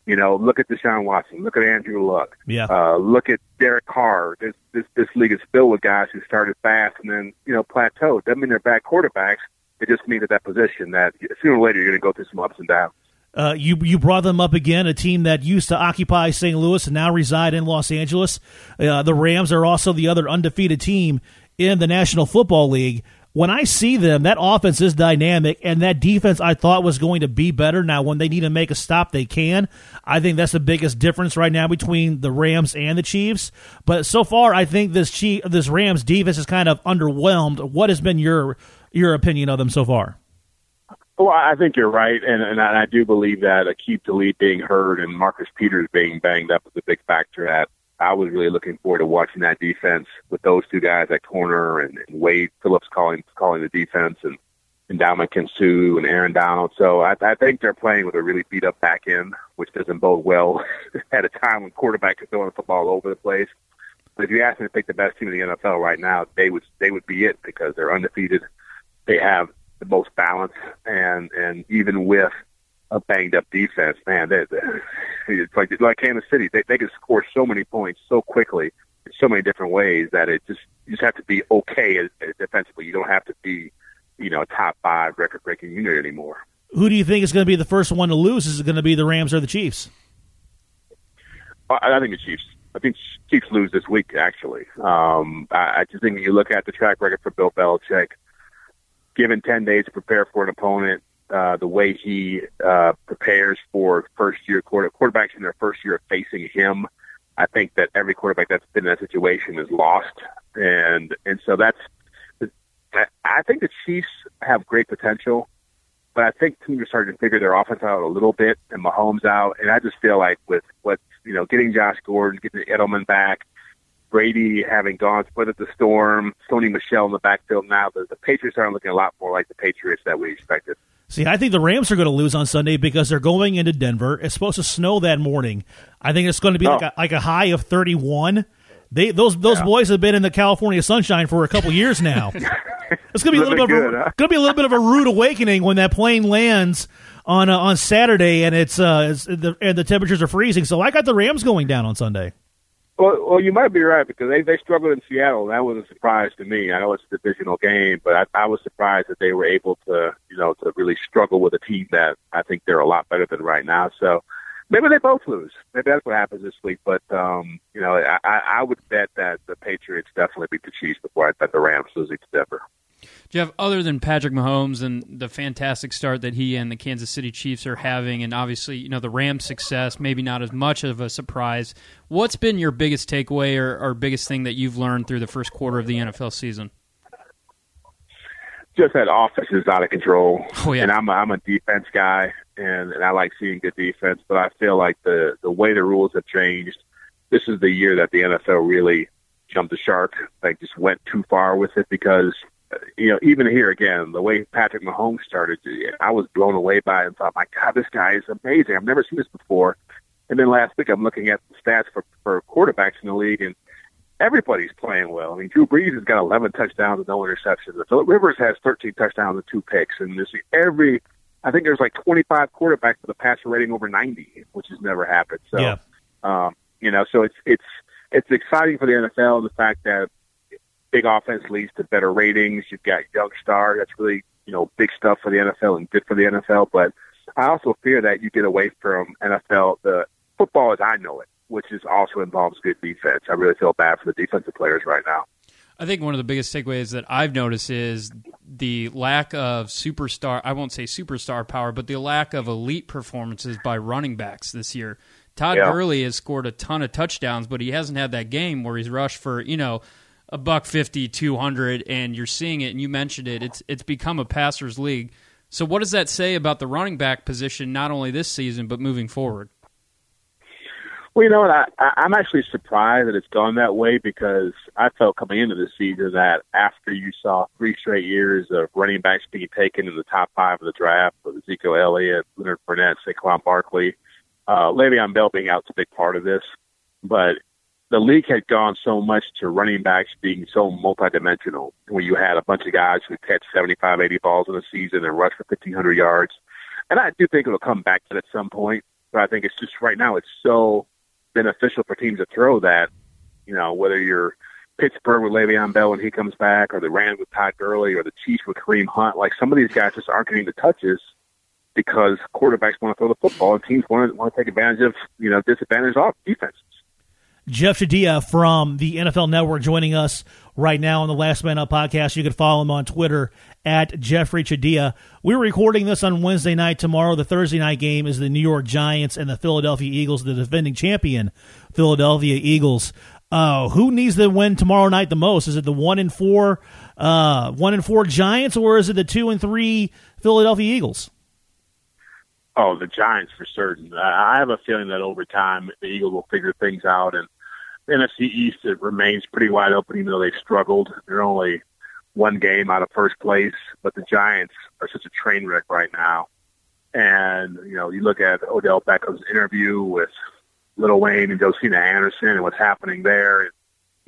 you know look at Deshaun Watson, look at Andrew Luck, Yeah. uh, look at Derek Carr. This this this league is filled with guys who started fast and then you know plateaued. Doesn't mean they're bad quarterbacks. It just means at that position that sooner or later you're going to go through some ups and downs. Uh, you you brought them up again, a team that used to occupy St. Louis and now reside in Los Angeles. Uh, the Rams are also the other undefeated team in the National Football League. When I see them, that offense is dynamic, and that defense I thought was going to be better. Now, when they need to make a stop, they can. I think that's the biggest difference right now between the Rams and the Chiefs. But so far, I think this Chief, this Rams defense is kind of underwhelmed. What has been your your opinion of them so far? Well, I think you're right, and, and I do believe that Aqib Talib being hurt and Marcus Peters being banged up is a big factor. That I was really looking forward to watching that defense with those two guys at corner and, and Wade Phillips calling calling the defense and and Ndamukong Suh and Aaron Donald. So I, I think they're playing with a really beat up back end, which doesn't bode well at a time when quarterbacks are throwing the football all over the place. But if you ask me to pick the best team in the NFL right now, they would they would be it because they're undefeated. They have the most balance, and and even with a banged up defense, man, they, they, it's like like Kansas City. They they can score so many points so quickly in so many different ways that it just you just have to be okay as, as defensively. You don't have to be you know a top five record breaking unit anymore. Who do you think is going to be the first one to lose? Is it going to be the Rams or the Chiefs? I, I think the Chiefs. I think Chiefs lose this week. Actually, um, I, I just think when you look at the track record for Bill Belichick, given ten days to prepare for an opponent, uh, the way he uh, prepares for first year quarter quarterbacks in their first year facing him, I think that every quarterback that's been in that situation is lost, and and so that's. I think the Chiefs have great potential, but I think teams are starting to figure their offense out a little bit, and Mahomes out, and I just feel like with what you know, getting Josh Gordon, getting Edelman back, Brady having gone split at the storm, Sony Michel in the backfield now, the, the Patriots aren't looking a lot more like the Patriots that we expected. See, I think the Rams are going to lose on Sunday because they're going into Denver. It's supposed to snow that morning. I think it's going to be like, Oh. a, like a high of 31. They those those Yeah. boys have been in the California sunshine for a couple years now. It's going to be a little bit of a, huh? going to be a little bit of a rude awakening when that plane lands on uh, on Saturday and it's uh it's, the, and the temperatures are freezing. So I got the Rams going down on Sunday. Well, well, you might be right because they they struggled in Seattle. That was a surprise to me. I know it's a divisional game, but I, I was surprised that they were able to, you know, to really struggle with a team that I think they're a lot better than right now. So maybe they both lose. Maybe that's what happens this week. But um, you know, I, I would bet that the Patriots definitely beat the Chiefs before I bet the Rams lose to Denver. Jeff, other than Patrick Mahomes and the fantastic start that he and the Kansas City Chiefs are having, and obviously, you know, the Rams' success, maybe not as much of a surprise, what's been your biggest takeaway or, or biggest thing that you've learned through the first quarter of the NFL season? just that offense is out of control. Oh, yeah. And I'm a, I'm a defense guy, and, and I like seeing good defense. But I feel like the the way the rules have changed, this is the year that the NFL really jumped the shark. Like just went too far with it because you know even here again the way Patrick Mahomes started, I was blown away by it and thought, my God, this guy is amazing. I've never seen this before. And then last week I'm looking at the stats for for quarterbacks in the league and everybody's playing well. I mean, Drew Brees has got 11 touchdowns and no interceptions. Philip Rivers has 13 touchdowns and two picks. And this every, I think there's like 25 quarterbacks with a passer rating over 90, which has never happened. So, Yeah. um, you know, so it's it's it's exciting for the NFL the fact that big offense leads to better ratings. You've got young star. That's really you know big stuff for the NFL and good for the NFL. But I also fear that you get away from NFL the football as I know it, which is also involves good defense. I really feel bad for the defensive players right now. I think one of the biggest takeaways that I've noticed is the lack of superstar, I won't say superstar power, but the lack of elite performances by running backs this year. Todd Yeah. Gurley has scored a ton of touchdowns, but he hasn't had that game where he's rushed for, you know, a buck 50, 200 and you're seeing it and you mentioned it. It's it's become a passer's league. So what does that say about the running back position not only this season but moving forward? Well, you know what? I, I'm actually surprised that it's gone that way because I felt coming into this season that after you saw three straight years of running backs being taken in the top five of the draft with Ezekiel Elliott, Leonard Fournette, Saquon Barkley, uh, Le'Veon Bell being out is a big part of this. But the league had gone so much to running backs being so multidimensional where you had a bunch of guys who catch 75, 80 balls in a season and rush for 1,500 yards. And I do think it'll come back to that at some point. But I think it's just right now it's so beneficial for teams to throw that, you know, whether you're Pittsburgh with Le'Veon Bell when he comes back, or the Rams with Todd Gurley, or the Chiefs with Kareem Hunt. Like some of these guys just aren't getting the touches because quarterbacks want to throw the football and teams want to want to take advantage of you know disadvantage off defenses. Jeff Chadiha from the NFL Network joining us right now on the Last Man Up podcast. You can follow him on Twitter at Jeffri Chadiha. We're recording this on Wednesday night. Tomorrow, the Thursday night game is the New York Giants and the Philadelphia Eagles, the defending champion Philadelphia Eagles. Uh, who needs to win tomorrow night the most? Is it the one and four, uh, one and four Giants, or is it the two and three Philadelphia Eagles? Oh, the Giants for certain. I have a feeling that over time the Eagles will figure things out, and NFC East it remains pretty wide open, even though they've struggled. They're only one game out of first place, but the Giants are such a train wreck right now. And you know, you look at Odell Beckham's interview with Lil Wayne and Josina Anderson, and what's happening there, and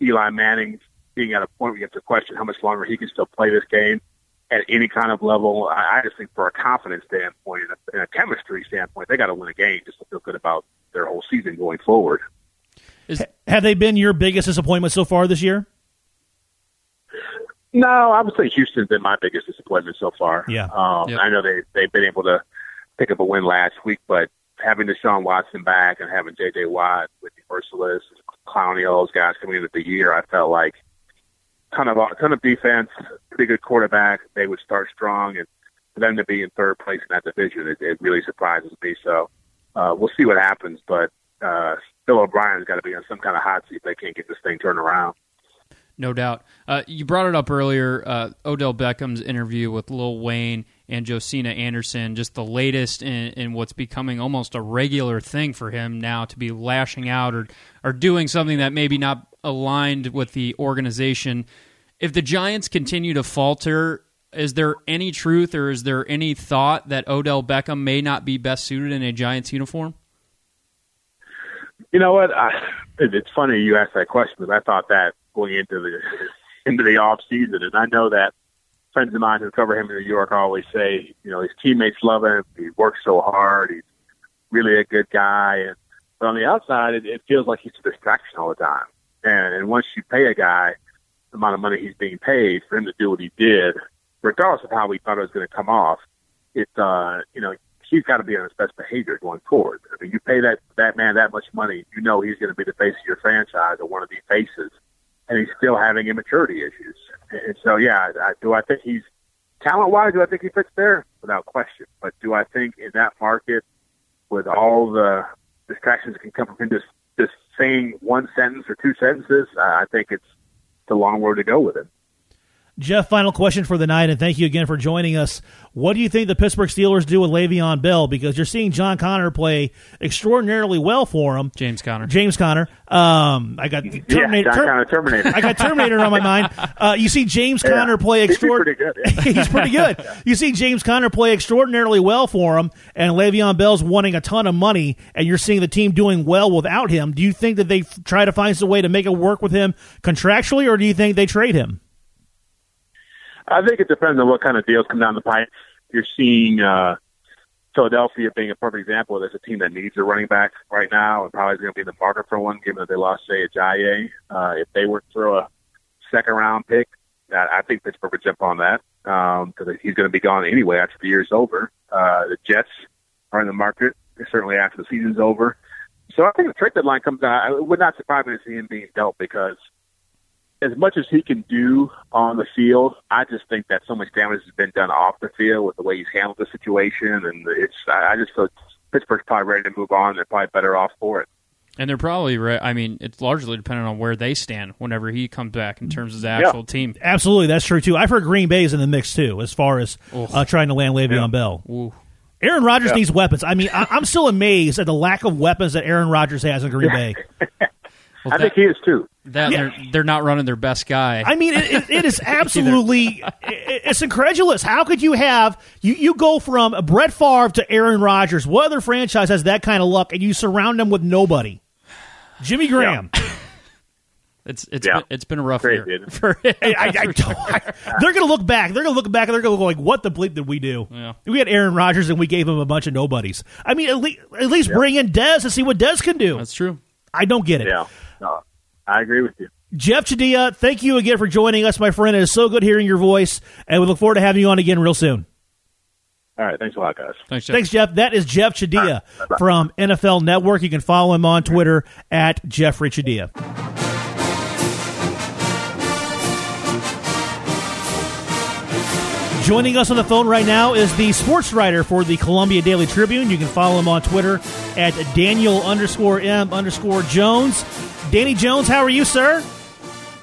Eli Manning being at a point where you have to question how much longer he can still play this game at any kind of level. I, I just think for a confidence standpoint and a, and a chemistry standpoint, they got to win a game just to feel good about their whole season going forward. Is Have they been your biggest disappointment so far this year? No, I would say Houston's been my biggest disappointment so far. Yeah. Um, Yep. I know they they've been able to pick up a win last week, but having Deshaun Watson back and having J.J. Watt, Whitney Mercilus, Clowney, all those guys coming into the year, I felt like ton of a ton of defense, pretty good quarterback. They would start strong, and for them to be in third place in that division, it, it really surprises me. So uh, we'll see what happens, but uh, Bill O'Brien's got to be on some kind of hot seat if they can't get this thing turned around. No doubt. Uh, you brought it up earlier. Uh, Odell Beckham's interview with Lil Wayne and Josina Anderson, just the latest in, in what's becoming almost a regular thing for him now to be lashing out or, or doing something that maybe not aligned with the organization. If the Giants continue to falter, is there any truth or is there any thought that Odell Beckham may not be best suited in a Giants uniform? You know what? I, it's funny you asked that question because I thought that going into the into the off season, and I know that friends of mine who cover him in New York always say, you know, his teammates love him. He works so hard. He's really a good guy, and but on the outside, it, it feels like he's a distraction all the time. And and once you pay a guy the amount of money he's being paid for him to do what he did, regardless of how we thought it was going to come off, it's uh, you know, he's got to be on his best behavior going forward. I mean, you pay that that man that much money, you know he's going to be the face of your franchise or one of the faces, and he's still having immaturity issues. And so, yeah, I, do I think he's talent wise? Do I think he fits there? Without question. But do I think in that market, with all the distractions that can come from him just just saying one sentence or two sentences, I think it's the long road to go with him. Jeff, final question for the night, and thank you again for joining us. What do you think the Pittsburgh Steelers do with Le'Veon Bell? Because you're seeing John Connor play extraordinarily well for him. James Conner. James Conner. Um, I got Terminator. yeah, John Connor, Terminator. I got Terminator on my mind. Uh, you see James Yeah. Conner play He'd extraordinary. pretty good, yeah. He's pretty good. You see James Conner play extraordinarily well for him, and Le'Veon Bell's wanting a ton of money, and you're seeing the team doing well without him. Do you think that they f- try to find some way to make it work with him contractually, or do you think they trade him? I think it depends on what kind of deals come down the pipe. You're seeing uh, Philadelphia being a perfect example. There's a team that needs a running back right now, and probably is going to be in the market for one, given that they lost Jay Ajayi. Uh, if they were to throw a second round pick, I I think Pittsburgh would jump on that because he's going to be gone anyway after the year's over. Uh, the Jets are in the market certainly after the season's over. So I think the trade deadline comes out. It would not surprise me to see him being dealt because as much as he can do on the field, I just think that so much damage has been done off the field with the way he's handled the situation, and it's I I just feel Pittsburgh's probably ready to move on. They're probably better off for it. And they're probably, re- I mean, it's largely dependent on where they stand whenever he comes back in terms of the actual team. Absolutely, that's true too. I've heard Green Bay's in the mix too, as far as uh, trying to land Le'Veon Bell. Ooh. Aaron Rodgers needs weapons. I mean, I, I'm still amazed at the lack of weapons that Aaron Rodgers has in Green Bay. Well, I think he is too. that Yeah. they're, they're not running their best guy. I mean, it, it, it is absolutely it, it's incredulous. How could you have you you go from Brett Favre to Aaron Rodgers? What other franchise has that kind of luck, and you surround them with nobody? Jimmy Graham. it's it's Yeah. been, it's been a rough Great, year for. I, I, I don't, I- they're going to look back. They're going to look back and they're going to go like, "What the bleep did we do? Yeah. We had Aaron Rodgers and we gave him a bunch of nobodies. I mean, at least, at least bring in Dez and see what Dez can do. That's true. I don't get it. Yeah, no, I agree with you. Jeff Chadiha, thank you again for joining us, my friend. It is so good hearing your voice, and we look forward to having you on again real soon. All right, thanks a lot, guys. Thanks, Jeff. Thanks, Jeff. That is Jeff Chadiha Bye-bye. from NFL Network. You can follow him on Twitter at Jeffri Chadiha. Joining us on the phone right now is the sports writer for the Columbia Daily Tribune. You can follow him on Twitter at Daniel underscore M underscore Jones. Danny Jones, how are you, sir?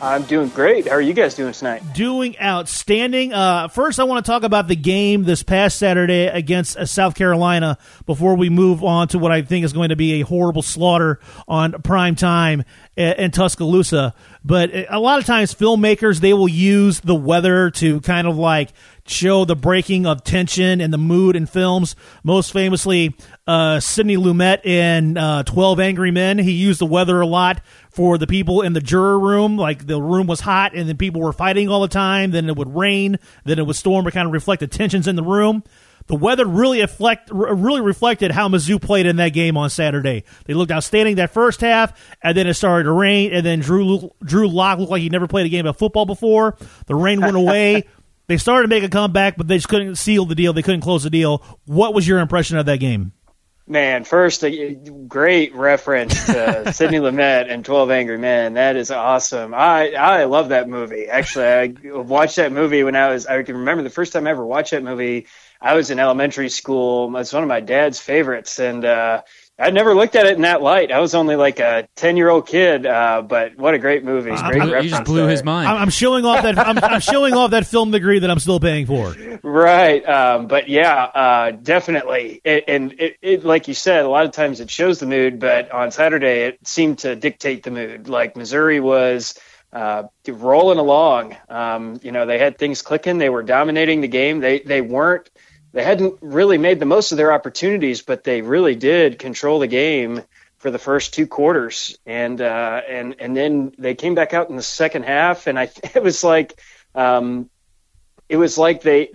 I'm doing great. How are you guys doing tonight? doing outstanding. Uh, first, I want to talk about the game this past Saturday against uh, South Carolina before we move on to what I think is going to be a horrible slaughter on prime time in, in Tuscaloosa. But uh, a lot of times, filmmakers they will use the weather to kind of like show the breaking of tension and the mood in films. Most famously, uh, Sidney Lumet in uh, Twelve Angry Men. He used the weather a lot for the people in the juror room. Like the room was hot, and then people were fighting all the time. Then it would rain. Then it would storm to kind of reflect the tensions in the room. The weather really reflect really reflected how Mizzou played in that game on Saturday. They looked outstanding that first half, and then it started to rain, and then Drew Drew Lock looked like he never played a game of football before. The rain went away. They started to make a comeback, but they just couldn't seal the deal. They couldn't close the deal. What was your impression of that game? Man, first, a great reference to Sidney Lumet and 12 Angry Men. That is awesome. I, I love that movie. Actually, I watched that movie when I was, I can remember the first time I ever watched that movie. I was in elementary school. It's one of my dad's favorites. And, uh, I never looked at it in that light. I was only like a 10 year old kid, uh, but what a great movie. Great you just blew his mind. I'm, I'm showing off that I'm, I'm showing off that film degree that I'm still paying for. Right. Um, but yeah, uh, definitely. It, and it, it, like you said, a lot of times it shows the mood, but on Saturday it seemed to dictate the mood. Like Missouri was uh, rolling along. Um, you know, they had things clicking. They were dominating the game. They they weren't. They hadn't really made the most of their opportunities, but they really did control the game for the first two quarters, and uh, and and then they came back out in the second half, and I it was like. Um, it was like they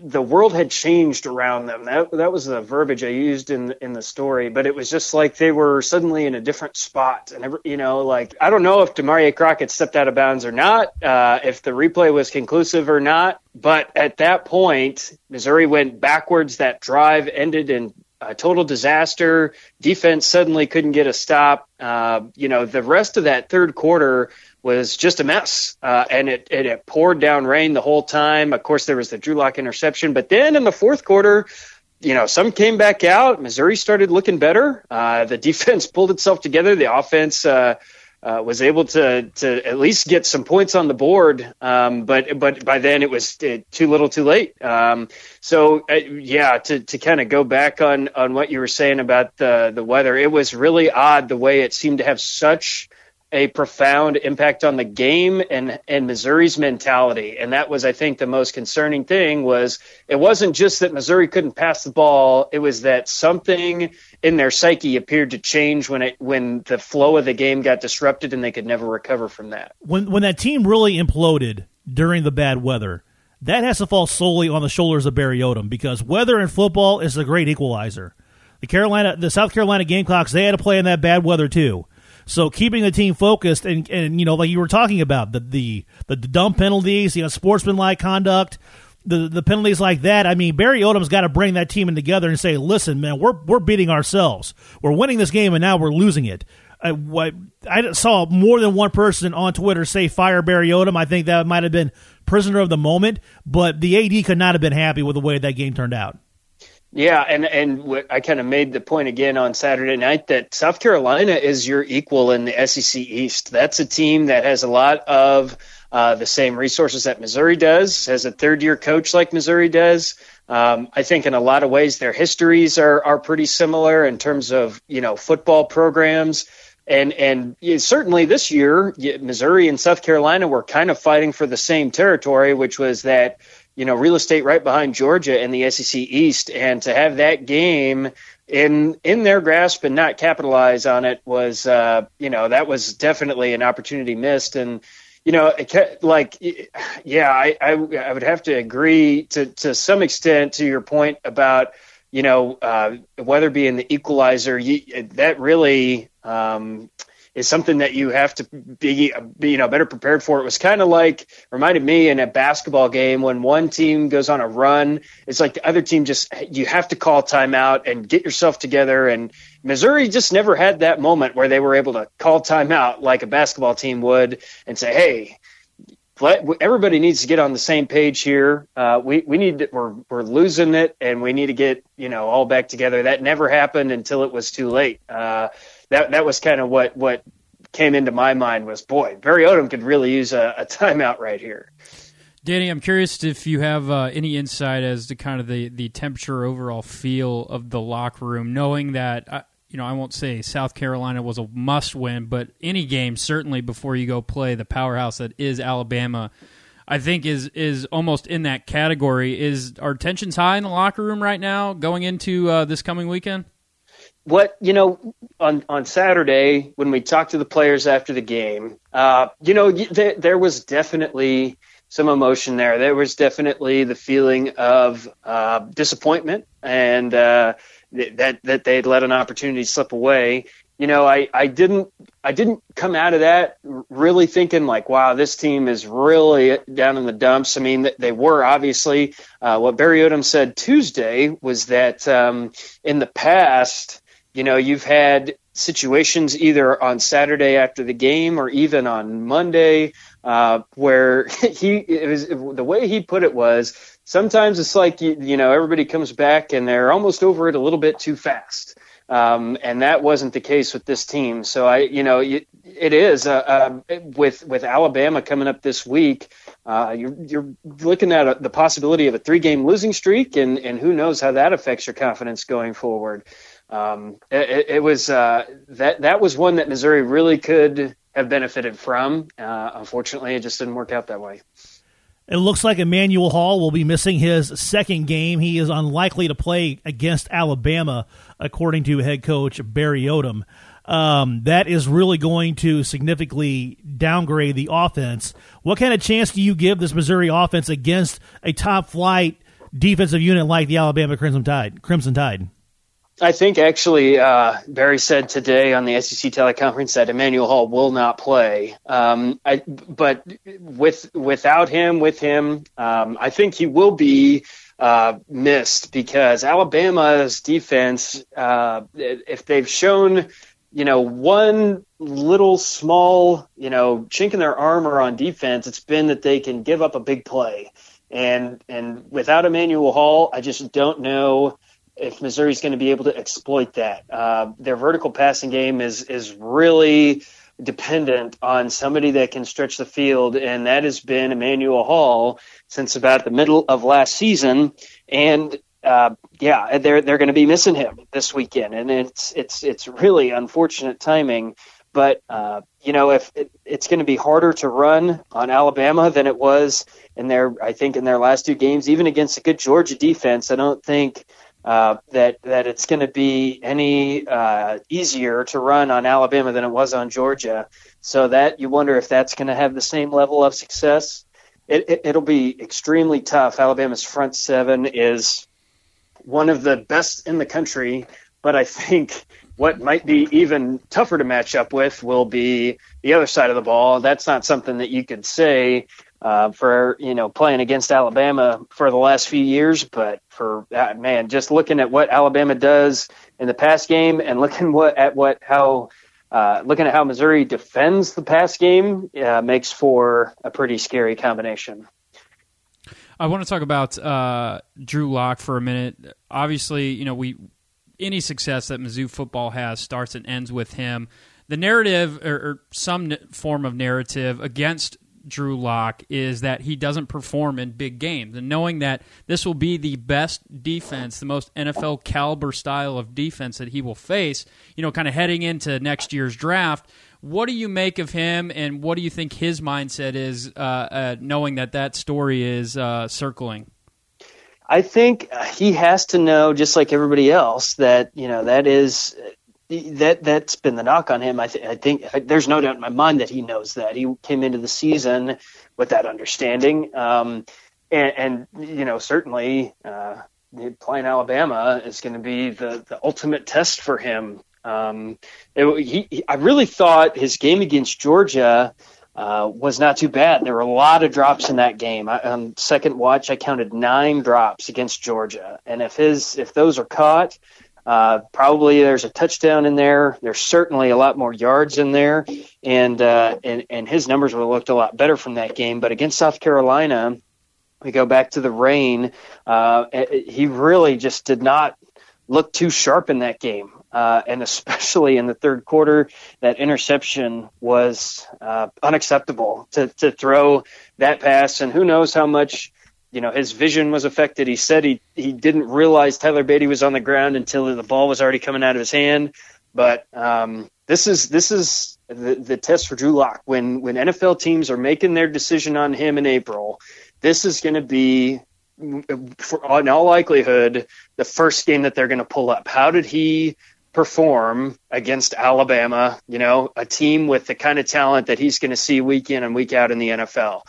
the world had changed around them. That that was the verbiage I used in in the story, but it was just like they were suddenly in a different spot. And every, you know, like I don't know if Damarea Crockett stepped out of bounds or not, uh, if the replay was conclusive or not. But at that point, Missouri went backwards. That drive ended in a total disaster. Defense suddenly couldn't get a stop. Uh, you know, the rest of that third quarter was just a mess, uh, and it, it it poured down rain the whole time. Of course, there was the Drew Lock interception, but then in the fourth quarter, you know, some came back out. Missouri started looking better. Uh, the defense pulled itself together. The offense. Uh, uh, was able to to at least get some points on the board, um, but but by then it was uh, too little, too late. Um, so uh, yeah, to to kind of go back on on what you were saying about the the weather, it was really odd the way it seemed to have such a profound impact on the game and and Missouri's mentality. And that was, I think, the most concerning thing was it wasn't just that Missouri couldn't pass the ball; it was that something in their psyche appeared to change when it when the flow of the game got disrupted, and they could never recover from that. When when that team really imploded during the bad weather, that has to fall solely on the shoulders of Barry Odom because weather in football is a great equalizer. The Carolina, the South Carolina Gamecocks, they had to play in that bad weather too. So keeping the team focused and, and you know like you were talking about the the the dumb penalties, you know, sportsmanlike conduct, the the penalties like that. I mean, Barry Odom's got to bring that team in together and say, "Listen, man, we're we're beating ourselves. We're winning this game, and now we're losing it. what I saw more than one person on Twitter say fire Barry Odom. I think that might have been prisoner of the moment, but the AD could not have been happy with the way that game turned out. Yeah, and and I kind of made the point again on Saturday night that South Carolina is your equal in the SEC East. That's a team that has a lot of uh, the same resources that Missouri does, has a third year coach like Missouri does. Um, I think in a lot of ways their histories are are pretty similar in terms of you know football programs. And and certainly this year, Missouri and South Carolina were kind of fighting for the same territory, which was that you know real estate right behind Georgia in the SEC East, and to have that game in in their grasp and not capitalize on it was uh, you know that was definitely an opportunity missed and you know, like, yeah, I, I, I would have to agree to, to some extent to your point about, you know, uh, Weatherby being the equalizer. You, that really, um, is something that you have to be, be you know better prepared for. It was kind of like reminded me in a basketball game when one team goes on a run, it's like the other team just you have to call timeout and get yourself together. And Missouri just never had that moment where they were able to call timeout like a basketball team would and say, "Hey, everybody needs to get on the same page here. Uh, we we need to, we're we're losing it, and we need to get you know all back together. That never happened until it was too late. Uh, that that was kind of what what came into my mind was boy, Barry Odom could really use a, a timeout right here. Danny, I'm curious if you have uh, any insight as to kind of the, the temperature overall feel of the locker room, knowing that, uh, you know, I won't say South Carolina was a must win, but any game, certainly before you go play the powerhouse that is Alabama, I think is is almost in that category. Is our tensions high in the locker room right now going into uh, this coming weekend? What you know on on Saturday when we talked to the players after the game, uh, you know, there, there was definitely some emotion there. There was definitely the feeling of uh, disappointment and uh, that that they'd let an opportunity slip away. You know, I, I didn't I didn't come out of that really thinking like, wow, this team is really down in the dumps. I mean, they were obviously. Uh, what Barry Odom said Tuesday was that um, in the past you know, you've had situations either on Saturday after the game or even on Monday uh, where he it was the way he put it was sometimes it's like you, you know everybody comes back and they're almost over it a little bit too fast. Um, and that wasn't the case with this team. So I, you know, it, it is uh, uh, with with Alabama coming up this week. Uh, you're, you're looking at a, the possibility of a three game losing streak, and and who knows how that affects your confidence going forward um, it, it, was uh, that that was one that Missouri really could have benefited from. Uh, unfortunately, it just didn't work out that way. It looks like Emmanuel Hall will be missing his second game. He is unlikely to play against Alabama, according to head coach Barry Odom. Um, that is really going to significantly downgrade the offense. What kind of chance do you give this Missouri offense against a top flight defensive unit like the Alabama Crimson Tide? Crimson Tide. I think actually uh, Barry said today on the SEC teleconference that Emmanuel Hall will not play. Um, I, but with without him, with him, um, I think he will be uh, missed because Alabama's defense, uh, if they've shown, you know, one little small, you know, chink in their armor on defense, it's been that they can give up a big play. And and without Emmanuel Hall, I just don't know if Missouri's going to be able to exploit that. Uh, their vertical passing game is is really dependent on somebody that can stretch the field, and that has been Emmanuel Hall since about the middle of last season. And uh, yeah, they're they're going to be missing him this weekend, and it's it's it's really unfortunate timing. But uh, you know, if it, it's going to be harder to run on Alabama than it was in their, I think in their last two games, even against a good Georgia defense, I don't think uh, that that it's going to be any uh, easier to run on Alabama than it was on Georgia. So that you wonder if that's going to have the same level of success. It, it, it'll be extremely tough. Alabama's front seven is one of the best in the country, but I think what might be even tougher to match up with will be the other side of the ball. That's not something that you could say uh, for you know playing against Alabama for the last few years. But for that man, just looking at what Alabama does in the past game and looking what at what how uh, looking at how Missouri defends the pass game uh, makes for a pretty scary combination. I want to talk about uh, Drew Lock for a minute. Obviously, you know we any success that Mizzou football has starts and ends with him. The narrative or, or some form of narrative against Drew Lock is that he doesn't perform in big games. And knowing that this will be the best defense, the most NFL caliber style of defense that he will face, you know, kind of heading into next year's draft, what do you make of him and what do you think his mindset is uh, uh, knowing that that story is uh, circling? I think he has to know, just like everybody else, that you know that is that that's been the knock on him. I, th- I think I, there's no doubt in my mind that he knows that he came into the season with that understanding, um, and, and, you know certainly uh, playing Alabama is going to be the the ultimate test for him. Um, it, he, he, I really thought his game against Georgia. Uh, was not too bad. There were a lot of drops in that game. I, on second watch, I counted nine drops against Georgia, and if his if those are caught, uh, probably there's a touchdown in there. There's certainly a lot more yards in there, and uh, and and his numbers would have looked a lot better from that game. But against South Carolina, we go back to the rain. Uh, he really just did not look too sharp in that game, uh, and especially in the third quarter, that interception was uh, unacceptable to to throw that pass. And who knows how much you know his vision was affected. He said he he didn't realize Tyler Beatty was on the ground until the ball was already coming out of his hand. But um, this is this is the, the test for Drew Lock when when NFL teams are making their decision on him in April. This is going to be, for, in all likelihood, the first game that they're going to pull up. How did he perform against Alabama? You know, a team with the kind of talent that he's going to see week in and week out in the NFL.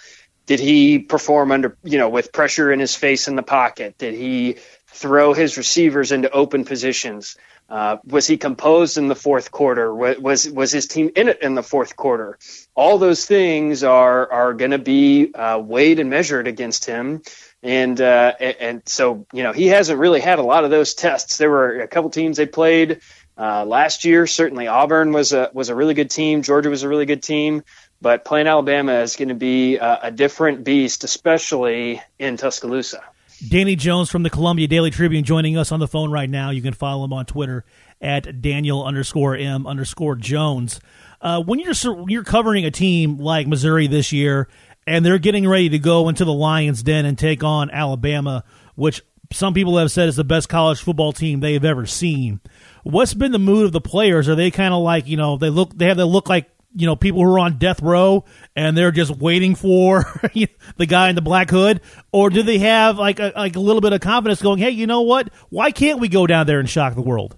Did he perform under, you know, with pressure in his face in the pocket? Did he throw his receivers into open positions? Uh, was he composed in the fourth quarter? Was was his team in it in the fourth quarter? All those things are are going to be uh, weighed and measured against him, and uh, and so you know he hasn't really had a lot of those tests. There were a couple teams they played uh, last year. Certainly Auburn was a was a really good team. Georgia was a really good team. But playing Alabama is going to be a, a different beast, especially in Tuscaloosa. Danny Jones from the Columbia Daily Tribune joining us on the phone right now. You can follow him on Twitter at Daniel underscore M underscore Jones. Uh, when you're you're covering a team like Missouri this year, and they're getting ready to go into the Lions' Den and take on Alabama, which some people have said is the best college football team they have ever seen. What's been the mood of the players? Are they kind of like you know they look they have they look like you know people who are on death row and they're just waiting for the guy in the black hood, or do they have like a, like a little bit of confidence, going, "Hey, you know what? Why can't we go down there and shock the world?"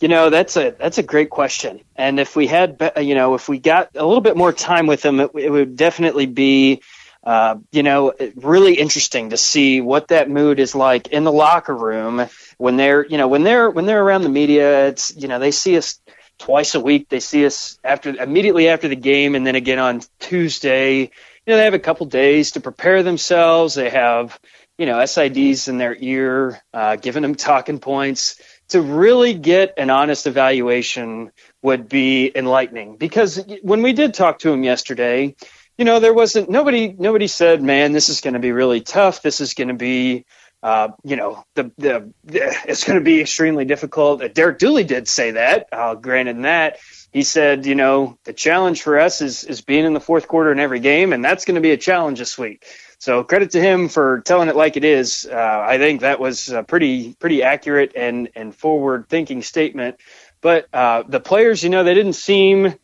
You know, that's a that's a great question. And if we had, you know, if we got a little bit more time with them, it, it would definitely be. Uh, you know, really interesting to see what that mood is like in the locker room when they're, you know, when they're when they're around the media. It's, you know, they see us twice a week. They see us after immediately after the game, and then again on Tuesday. You know, they have a couple days to prepare themselves. They have you know SIDs in their ear, uh, giving them talking points to really get an honest evaluation would be enlightening. Because when we did talk to him yesterday, you know, there wasn't nobody nobody said, "Man, this is going to be really tough. This is going to be." Uh, you know, the, the, the it's going to be extremely difficult. Uh, Derek Dooley did say that. Uh, granted, that he said, you know, the challenge for us is is being in the fourth quarter in every game, and that's going to be a challenge this week. So credit to him for telling it like it is. Uh, I think that was a pretty pretty accurate and and forward thinking statement. But uh, the players, you know, they didn't seem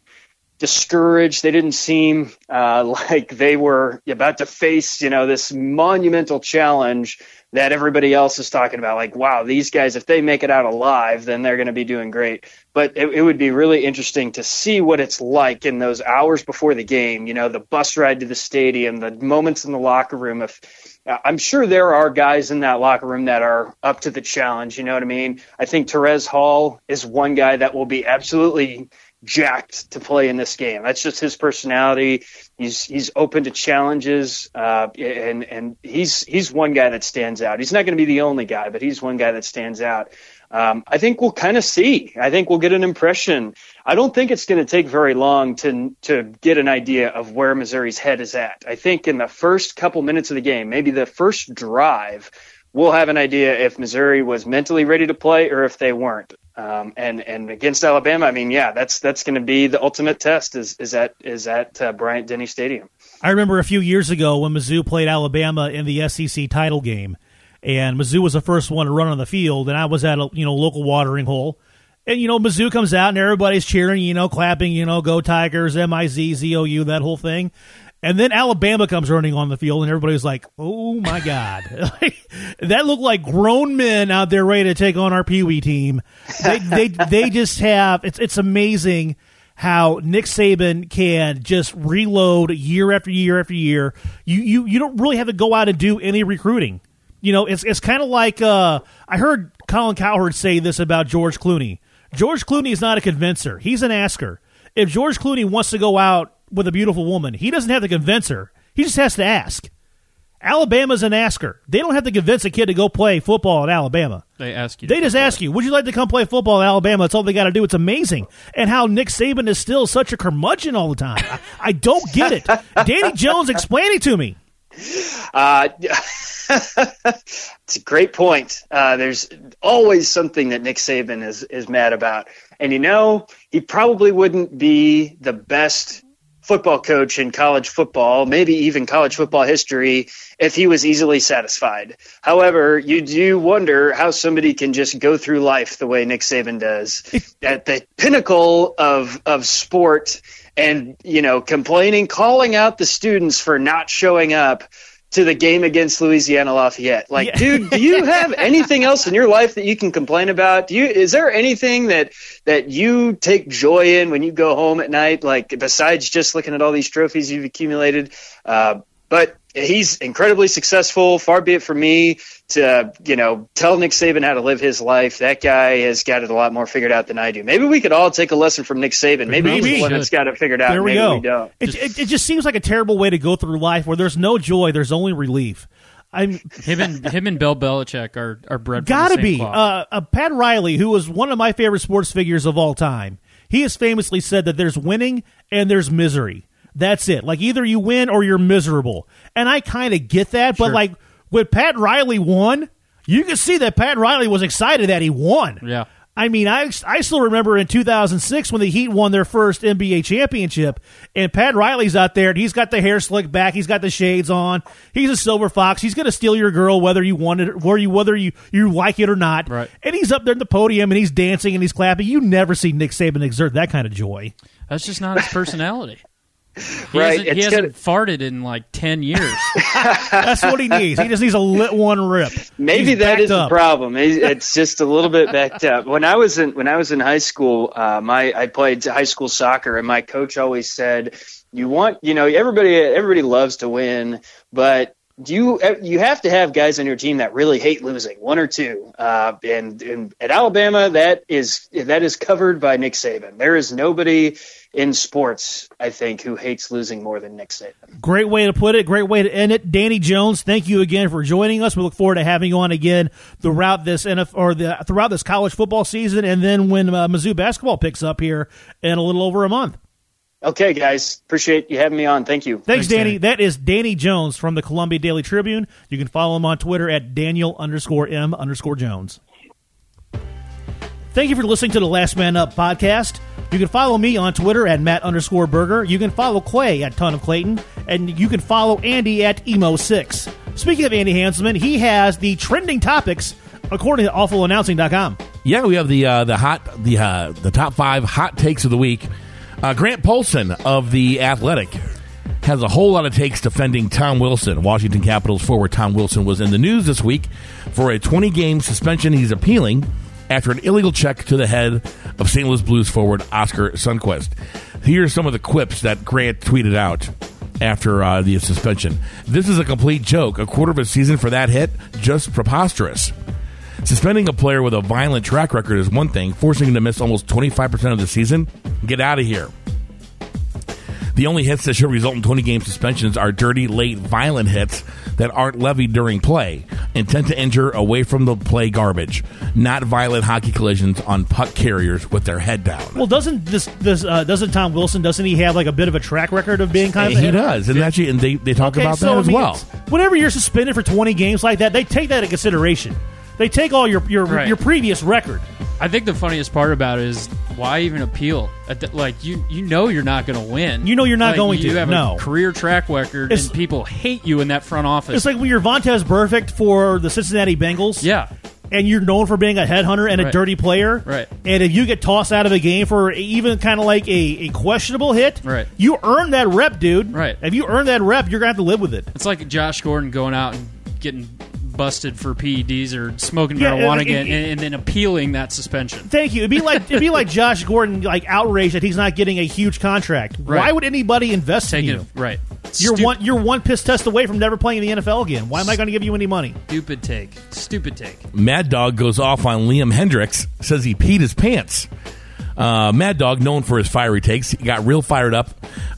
discouraged. They didn't seem uh, like they were about to face, you know, this monumental challenge that everybody else is talking about. Like, wow, these guys, if they make it out alive, then they're going to be doing great. But it, it, would be really interesting to see what it's like in those hours before the game. You know, the bus ride to the stadium, the moments in the locker room. If I'm sure there are guys in that locker room that are up to the challenge. You know what I mean? I think Terez Hall is one guy that will be absolutely jacked to play in this game. That's just his personality. He's he's open to challenges, uh, and and he's he's one guy that stands out. He's not going to be the only guy, but he's one guy that stands out. Um, I think we'll kind of see. I think we'll get an impression. I don't think it's going to take very long to to get an idea of where Missouri's head is at. I think in the first couple minutes of the game, maybe the first drive, we'll have an idea if Missouri was mentally ready to play or if they weren't. Um, and and against Alabama, I mean, yeah, that's that's going to be the ultimate test. Is is at is at uh, Bryant Denny Stadium. I remember a few years ago when Mizzou played Alabama in the SEC title game and Mizzou was the first one to run on the field, and I was at a you know local watering hole, and you know Mizzou comes out and everybody's cheering, you know, clapping, you know, go Tigers, M I Z Z O U, that whole thing. And then Alabama comes running on the field, and everybody's like, "Oh my god!" that looked like grown men out there ready to take on our Pee Wee team. They, they they just have it's it's amazing how Nick Saban can just reload year after year after year. You you you don't really have to go out and do any recruiting. You know, it's it's kind of like uh, I heard Colin Cowherd say this about George Clooney. George Clooney is not a convincer; he's an asker. If George Clooney wants to go out with a beautiful woman, he doesn't have to convince her; he just has to ask. Alabama's an asker. They don't have to convince a kid to go play football at Alabama. They ask you. They just ask you, "Would you like to come play football at Alabama?" That's all they got to do. It's amazing, and how Nick Saban is still such a curmudgeon all the time. I, I don't get it. Danny Jones, explain it to me. Uh, it's a great point. Uh, there's always something that Nick Saban is is mad about, and you know he probably wouldn't be the best football coach in college football, maybe even college football history, if he was easily satisfied. However, you do wonder how somebody can just go through life the way Nick Saban does at the pinnacle of of sport and you know complaining calling out the students for not showing up to the game against Louisiana Lafayette. Like, yeah. dude, do you have anything else in your life that you can complain about? Do you is there anything that that you take joy in when you go home at night like besides just looking at all these trophies you've accumulated? Uh, but he's incredibly successful. Far be it from me to, you know, tell Nick Saban how to live his life. That guy has got it a lot more figured out than I do. Maybe we could all take a lesson from Nick Saban. Maybe, Maybe. he's the one that's got it figured out. There we Maybe go. We don't. It, it, it, just seems like a terrible way to go through life where there's no joy, there's only relief. I'm him and him and Bill Belichick are are bred. Gotta be uh, uh, Pat Riley, who was one of my favorite sports figures of all time. He has famously said that there's winning and there's misery. That's it. Like either you win or you're miserable. And I kind of get that, but like when Pat Riley won, you can see that Pat Riley was excited that he won. Yeah. I mean, I, I still remember in 2006 when the Heat won their first NBA championship, and Pat Riley's out there, and he's got the hair slicked back, he's got the shades on, he's a silver fox, he's going to steal your girl whether you want it, whether you whether you, you like it or not. Right. And he's up there in the podium and he's dancing and he's clapping. You never see Nick Saban exert that kind of joy. That's just not his personality. He right. Hasn't, he hasn't farted in like 10 years. That's what he needs. He just needs a lit one rip. Maybe He's that is up. the problem. It's just a little bit backed up. When I was in when I was in high school, uh, my I played high school soccer, and my coach always said, "You want, you know, everybody everybody loves to win, but you you have to have guys on your team that really hate losing, one or two. Uh, and, and at Alabama, that is that is covered by Nick Saban. There is nobody in sports, I think, who hates losing more than Nick Saban. Great way to put it. Great way to end it. Danny Jones, thank you again for joining us. We look forward to having you on again throughout this NFL or the, throughout this college football season, and then when uh, Mizzou basketball picks up here in a little over a month. Okay, guys. Appreciate you having me on. Thank you. Thanks, Thanks Danny. Danny. That is Danny Jones from the Columbia Daily Tribune. You can follow him on Twitter at Daniel underscore M underscore Jones. Thank you for listening to the Last Man Up podcast. You can follow me on Twitter at Matt underscore Berger. You can follow Clay at Ton of Clayton. And you can follow Andy at Emo6. Speaking of Andy Hanselman, he has the trending topics according to awfulannouncing.com. Yeah, we have the uh, the hot the uh, the top five hot takes of the week. Uh, Grant Polson of the Athletic has a whole lot of takes defending Tom Wilson. Washington Capitals forward Tom Wilson was in the news this week for a 20 game suspension. He's appealing after an illegal check to the head of St. Louis Blues forward Oskar Sundqvist. Here are some of the quips that Grant tweeted out after uh, the suspension. This is a complete joke. A quarter of a season for that hit? Just preposterous. Suspending a player with a violent track record is one thing. Forcing him to miss almost 25% of the season? Get out of here. The only hits that should result in 20 game suspensions are dirty, late, violent hits that aren't levied during play. intent to injure, away from the play garbage, not violent hockey collisions on puck carriers with their head down. Well, doesn't this this uh, doesn't Tom Wilson doesn't he have like a bit of a track record of being kind of he does, and actually, and they, they talk Okay, about so, that I as mean, well. Whenever you're suspended for 20 games like that, they take that into consideration. They take all your your Right. your previous record. I think the funniest part about it is why even appeal? Like you, you know you're not going to win. You know you're not Like, going you to, have no. a career track record, It's- and people hate you in that front office. It's like when you're Vontaze Burfict for the Cincinnati Bengals. yeah, and you're known for being a headhunter and a Right. dirty player, Right. And if you get tossed out of a game for even kind of like a, a questionable hit, Right. You earn that rep, dude. Right. If you earn that rep, you're gonna have to live with it. it's like Josh Gordon going out and getting busted for PEDs or smoking Yeah, marijuana it- again, it- and, and then appealing that suspension. Thank you. It'd be like it'd be like Josh Gordon, like outraged that he's not getting a huge contract. Why would anybody invest Take in it you? right. You're Stu- one you're one piss test away from never playing in the NFL again. Why am I going to give you any money? stupid take. Stupid take. Mad Dog goes off on Liam Hendriks, says he peed his pants. Uh, Mad Dog, known for his fiery takes, he got real fired up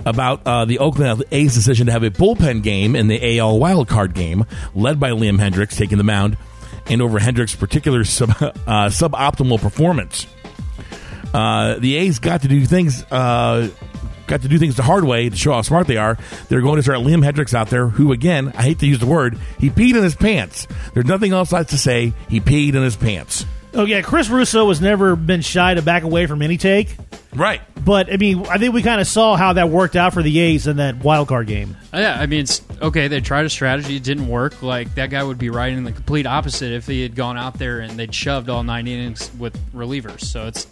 about uh, the Oakland A's decision to have a bullpen game in the AL wildcard game, led by Liam Hendriks taking the mound, and over Hendriks' particular sub, uh, suboptimal performance. Uh, the A's got to do things. Uh, got to do things the hard way to show how smart they are. They're going to start Liam Hendriks out there, who again, I hate to use the word, he peed in his pants. There's nothing else left to say. He peed in his pants. Oh yeah, Chris Russo has never been shy to back away from any take. Right. But I mean, I think we kind of saw how that worked out for the A's in that wild card game. Uh, Yeah, I mean, it's okay. They tried a strategy, it didn't work. Like that guy would be right in the complete opposite if he had gone out there and they'd shoved all nine innings with relievers. So it's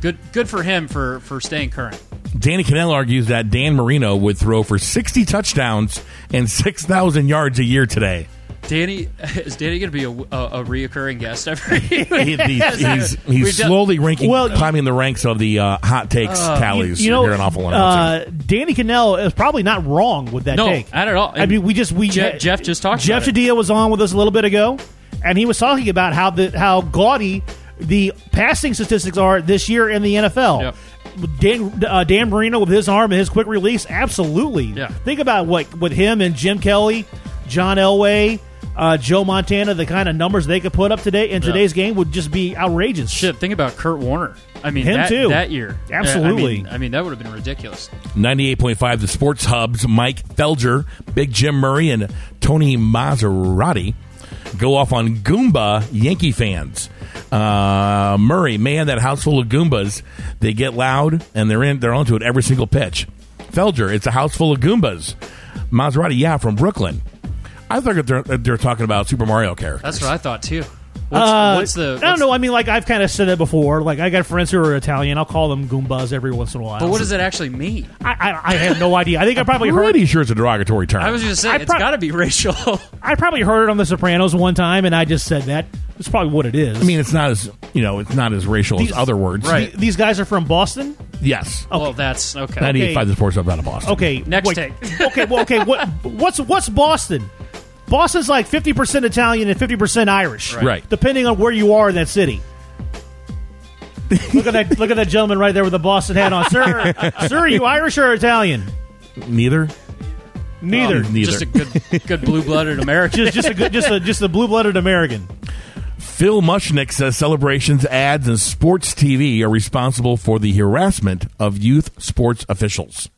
good, good for him for for staying current. Danny Kanell argues that Dan Marino would throw for 60 touchdowns and 6,000 yards a year today. Danny is Danny going to be a, a, a reoccurring guest every He- he's he's, he's We've done- slowly ranking, Well, climbing the ranks of the uh, hot takes tallies. You know, You're an awful one. uh, Danny Kanell is probably not wrong with that No, take. not at all. I mean, we just we Jeff- Jeff just talked Jeff about. Chadiha was on with us a little bit ago, and he was talking about how the how gaudy the passing statistics are this year in the NFL. Yep. Dan, uh, Dan Marino with his arm and his quick release, absolutely. Yeah. Think about what with him and Jim Kelly, John Elway, uh, Joe Montana, the kind of numbers they could put up today in today's game would just be outrageous. Shit, think about Kurt Warner. I mean, Him that, too. that year, Absolutely. I mean, I mean, that would have been ridiculous. 98.5 The Sports Hub's Mike Felger, Big Jim Murray, and Tony Massarotti go off on Goomba Yankee fans. Uh, Murray, man, that house full of Goombas. They get loud and they're in. They're onto it every single pitch. Felger, it's a house full of Goombas. Massarotti, yeah, from Brooklyn. I thought they're, they're talking about Super Mario characters. That's what I thought too. What's, Uh, what's the? I don't know. I mean, like I've kind of said it before. Like I got friends who are Italian. I'll call them Goombas every once in a while. But what does it actually mean? I, I, I have no idea. I think I probably heard. Pretty sure it's a derogatory term. I was just to say I it's prob- got to be racial. I probably heard it on The Sopranos one time, and I just said that. It's probably what it is. I mean, it's not as you know, it's not as racial These- as other words. Right. Th- these guys are from Boston. Yes. Well, that's okay. 98.5 The Sports out of Boston. Okay, Next wait, take. okay, well, okay. What what's what's Boston? Boston's like fifty percent Italian and fifty percent Irish, Right. Depending on where you are in that city. look at that! Look at that gentleman right there with the Boston hat on, sir. sir, are you Irish or Italian? Neither. Neither. Um, neither. Just a good, good blue-blooded American. just just a good, just a just a blue blooded American. Phil Mushnick says celebrations, ads, and sports TV are responsible for the harassment of youth sports officials.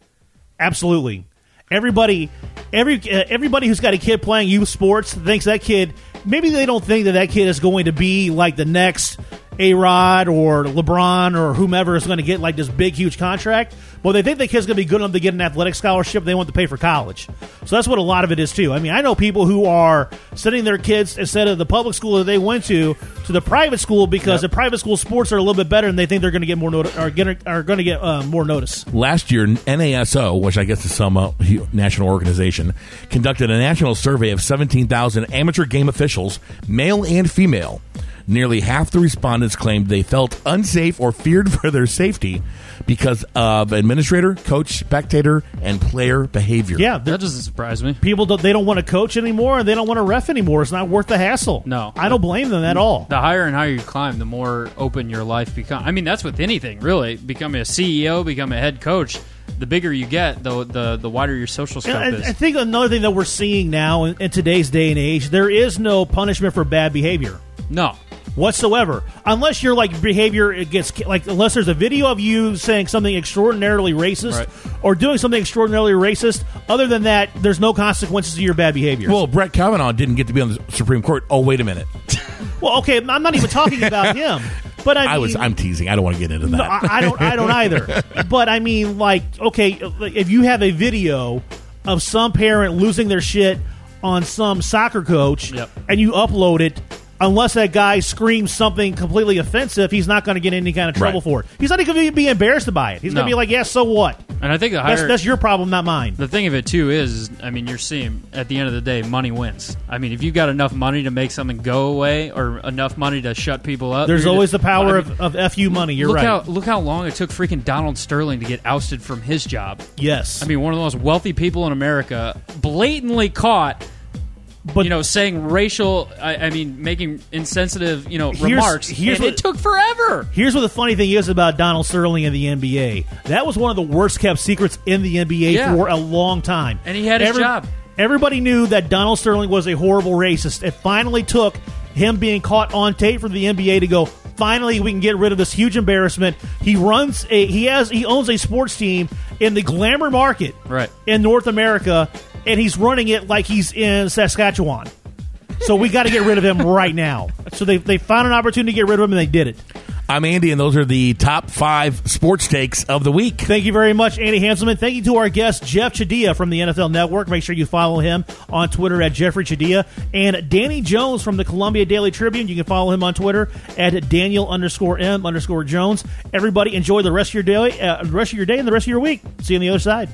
Absolutely. Everybody, every uh, everybody who's got a kid playing youth sports thinks that kid. Maybe they don't think that that kid is going to be like the next A Rod or LeBron or whomever is going to get like this big huge contract. Well, they think the kid's going to be good enough to get an athletic scholarship. They want to pay for college. So that's what a lot of it is too. I mean, I know people who are sending their kids instead of the public school that they went to to the private school because the private school sports are a little bit better and they think they're going to get more noti- are to are going to get uh, more notice. Last year, NASO, which I guess is some uh, national organization, conducted a national survey of 17,000 amateur game officials, male and female. Nearly half the respondents claimed they felt unsafe or feared for their safety because of administrator, coach, spectator, and player behavior. Yeah, that doesn't surprise me. people don't they don't want to coach anymore and they don't want to ref anymore. It's not worth the hassle. No. I don't blame them at all. The higher and higher you climb, the more open your life becomes. I mean, that's with anything, really. Become a CEO, become a head coach. the bigger you get, the the the wider your social scope is. I, I think another thing that we're seeing now in, in today's day and age, there is no punishment for bad behavior no, whatsoever, unless your like behavior it gets like unless there's a video of you saying something extraordinarily racist Right. or doing something extraordinarily racist. Other than that, there's no consequences to your bad behavior. Well, Brett Kavanaugh didn't get to be on the Supreme Court. Oh, wait a minute. well, okay, I'm not even talking about him, but I, mean, I was. I'm teasing. I don't want to get into that. No, I, I don't. I don't either. But I mean, like, okay, if you have a video of some parent losing their shit on some soccer coach, Yep. and you upload it. Unless that guy screams something completely offensive, he's not going to get any kind of trouble Right. for it. He's not even going to be embarrassed by it. He's going to be like, "Yeah, so what? and I think the That's, higher that's your problem, not mine." the thing of it too is, I mean, you're seeing at the end of the day, money wins. I mean, if you've got enough money to make something go away or enough money to shut people up, There's always the just- power I mean, of, of fu money. You're look right. how look how long it took freaking Donald Sterling to get ousted from his job. yes, I mean, one of the most wealthy people in America, blatantly caught. But you know, saying racial, I, I mean, making insensitive, you know, Here's- remarks. here's and what- it took forever. Here's what the funny thing is about Donald Sterling in the NBA. That was one of the worst kept secrets in the NBA Yeah. for a long time. And he had his job. Everybody knew that Donald Sterling was a horrible racist. It finally took him being caught on tape for the NBA to go. Finally, we can get rid of this huge embarrassment. He runs a he has he owns a sports team in the glamour market Right. in North America, and he's running it like he's in Saskatchewan. So we got to get rid of him right now. So they they found an opportunity to get rid of him, and they did it. I'm Andy, and those are the top five sports takes of the week. Thank you very much, Andy Hanselman. Thank you to our guest, Jeff Chadiha from the NFL Network. Make sure you follow him on Twitter at Jeffri Chadiha. And Danny Jones from the Columbia Daily Tribune. You can follow him on Twitter at Daniel underscore M underscore Jones. Everybody enjoy the rest of your day, uh, the rest of your day and the rest of your week. See you on the other side.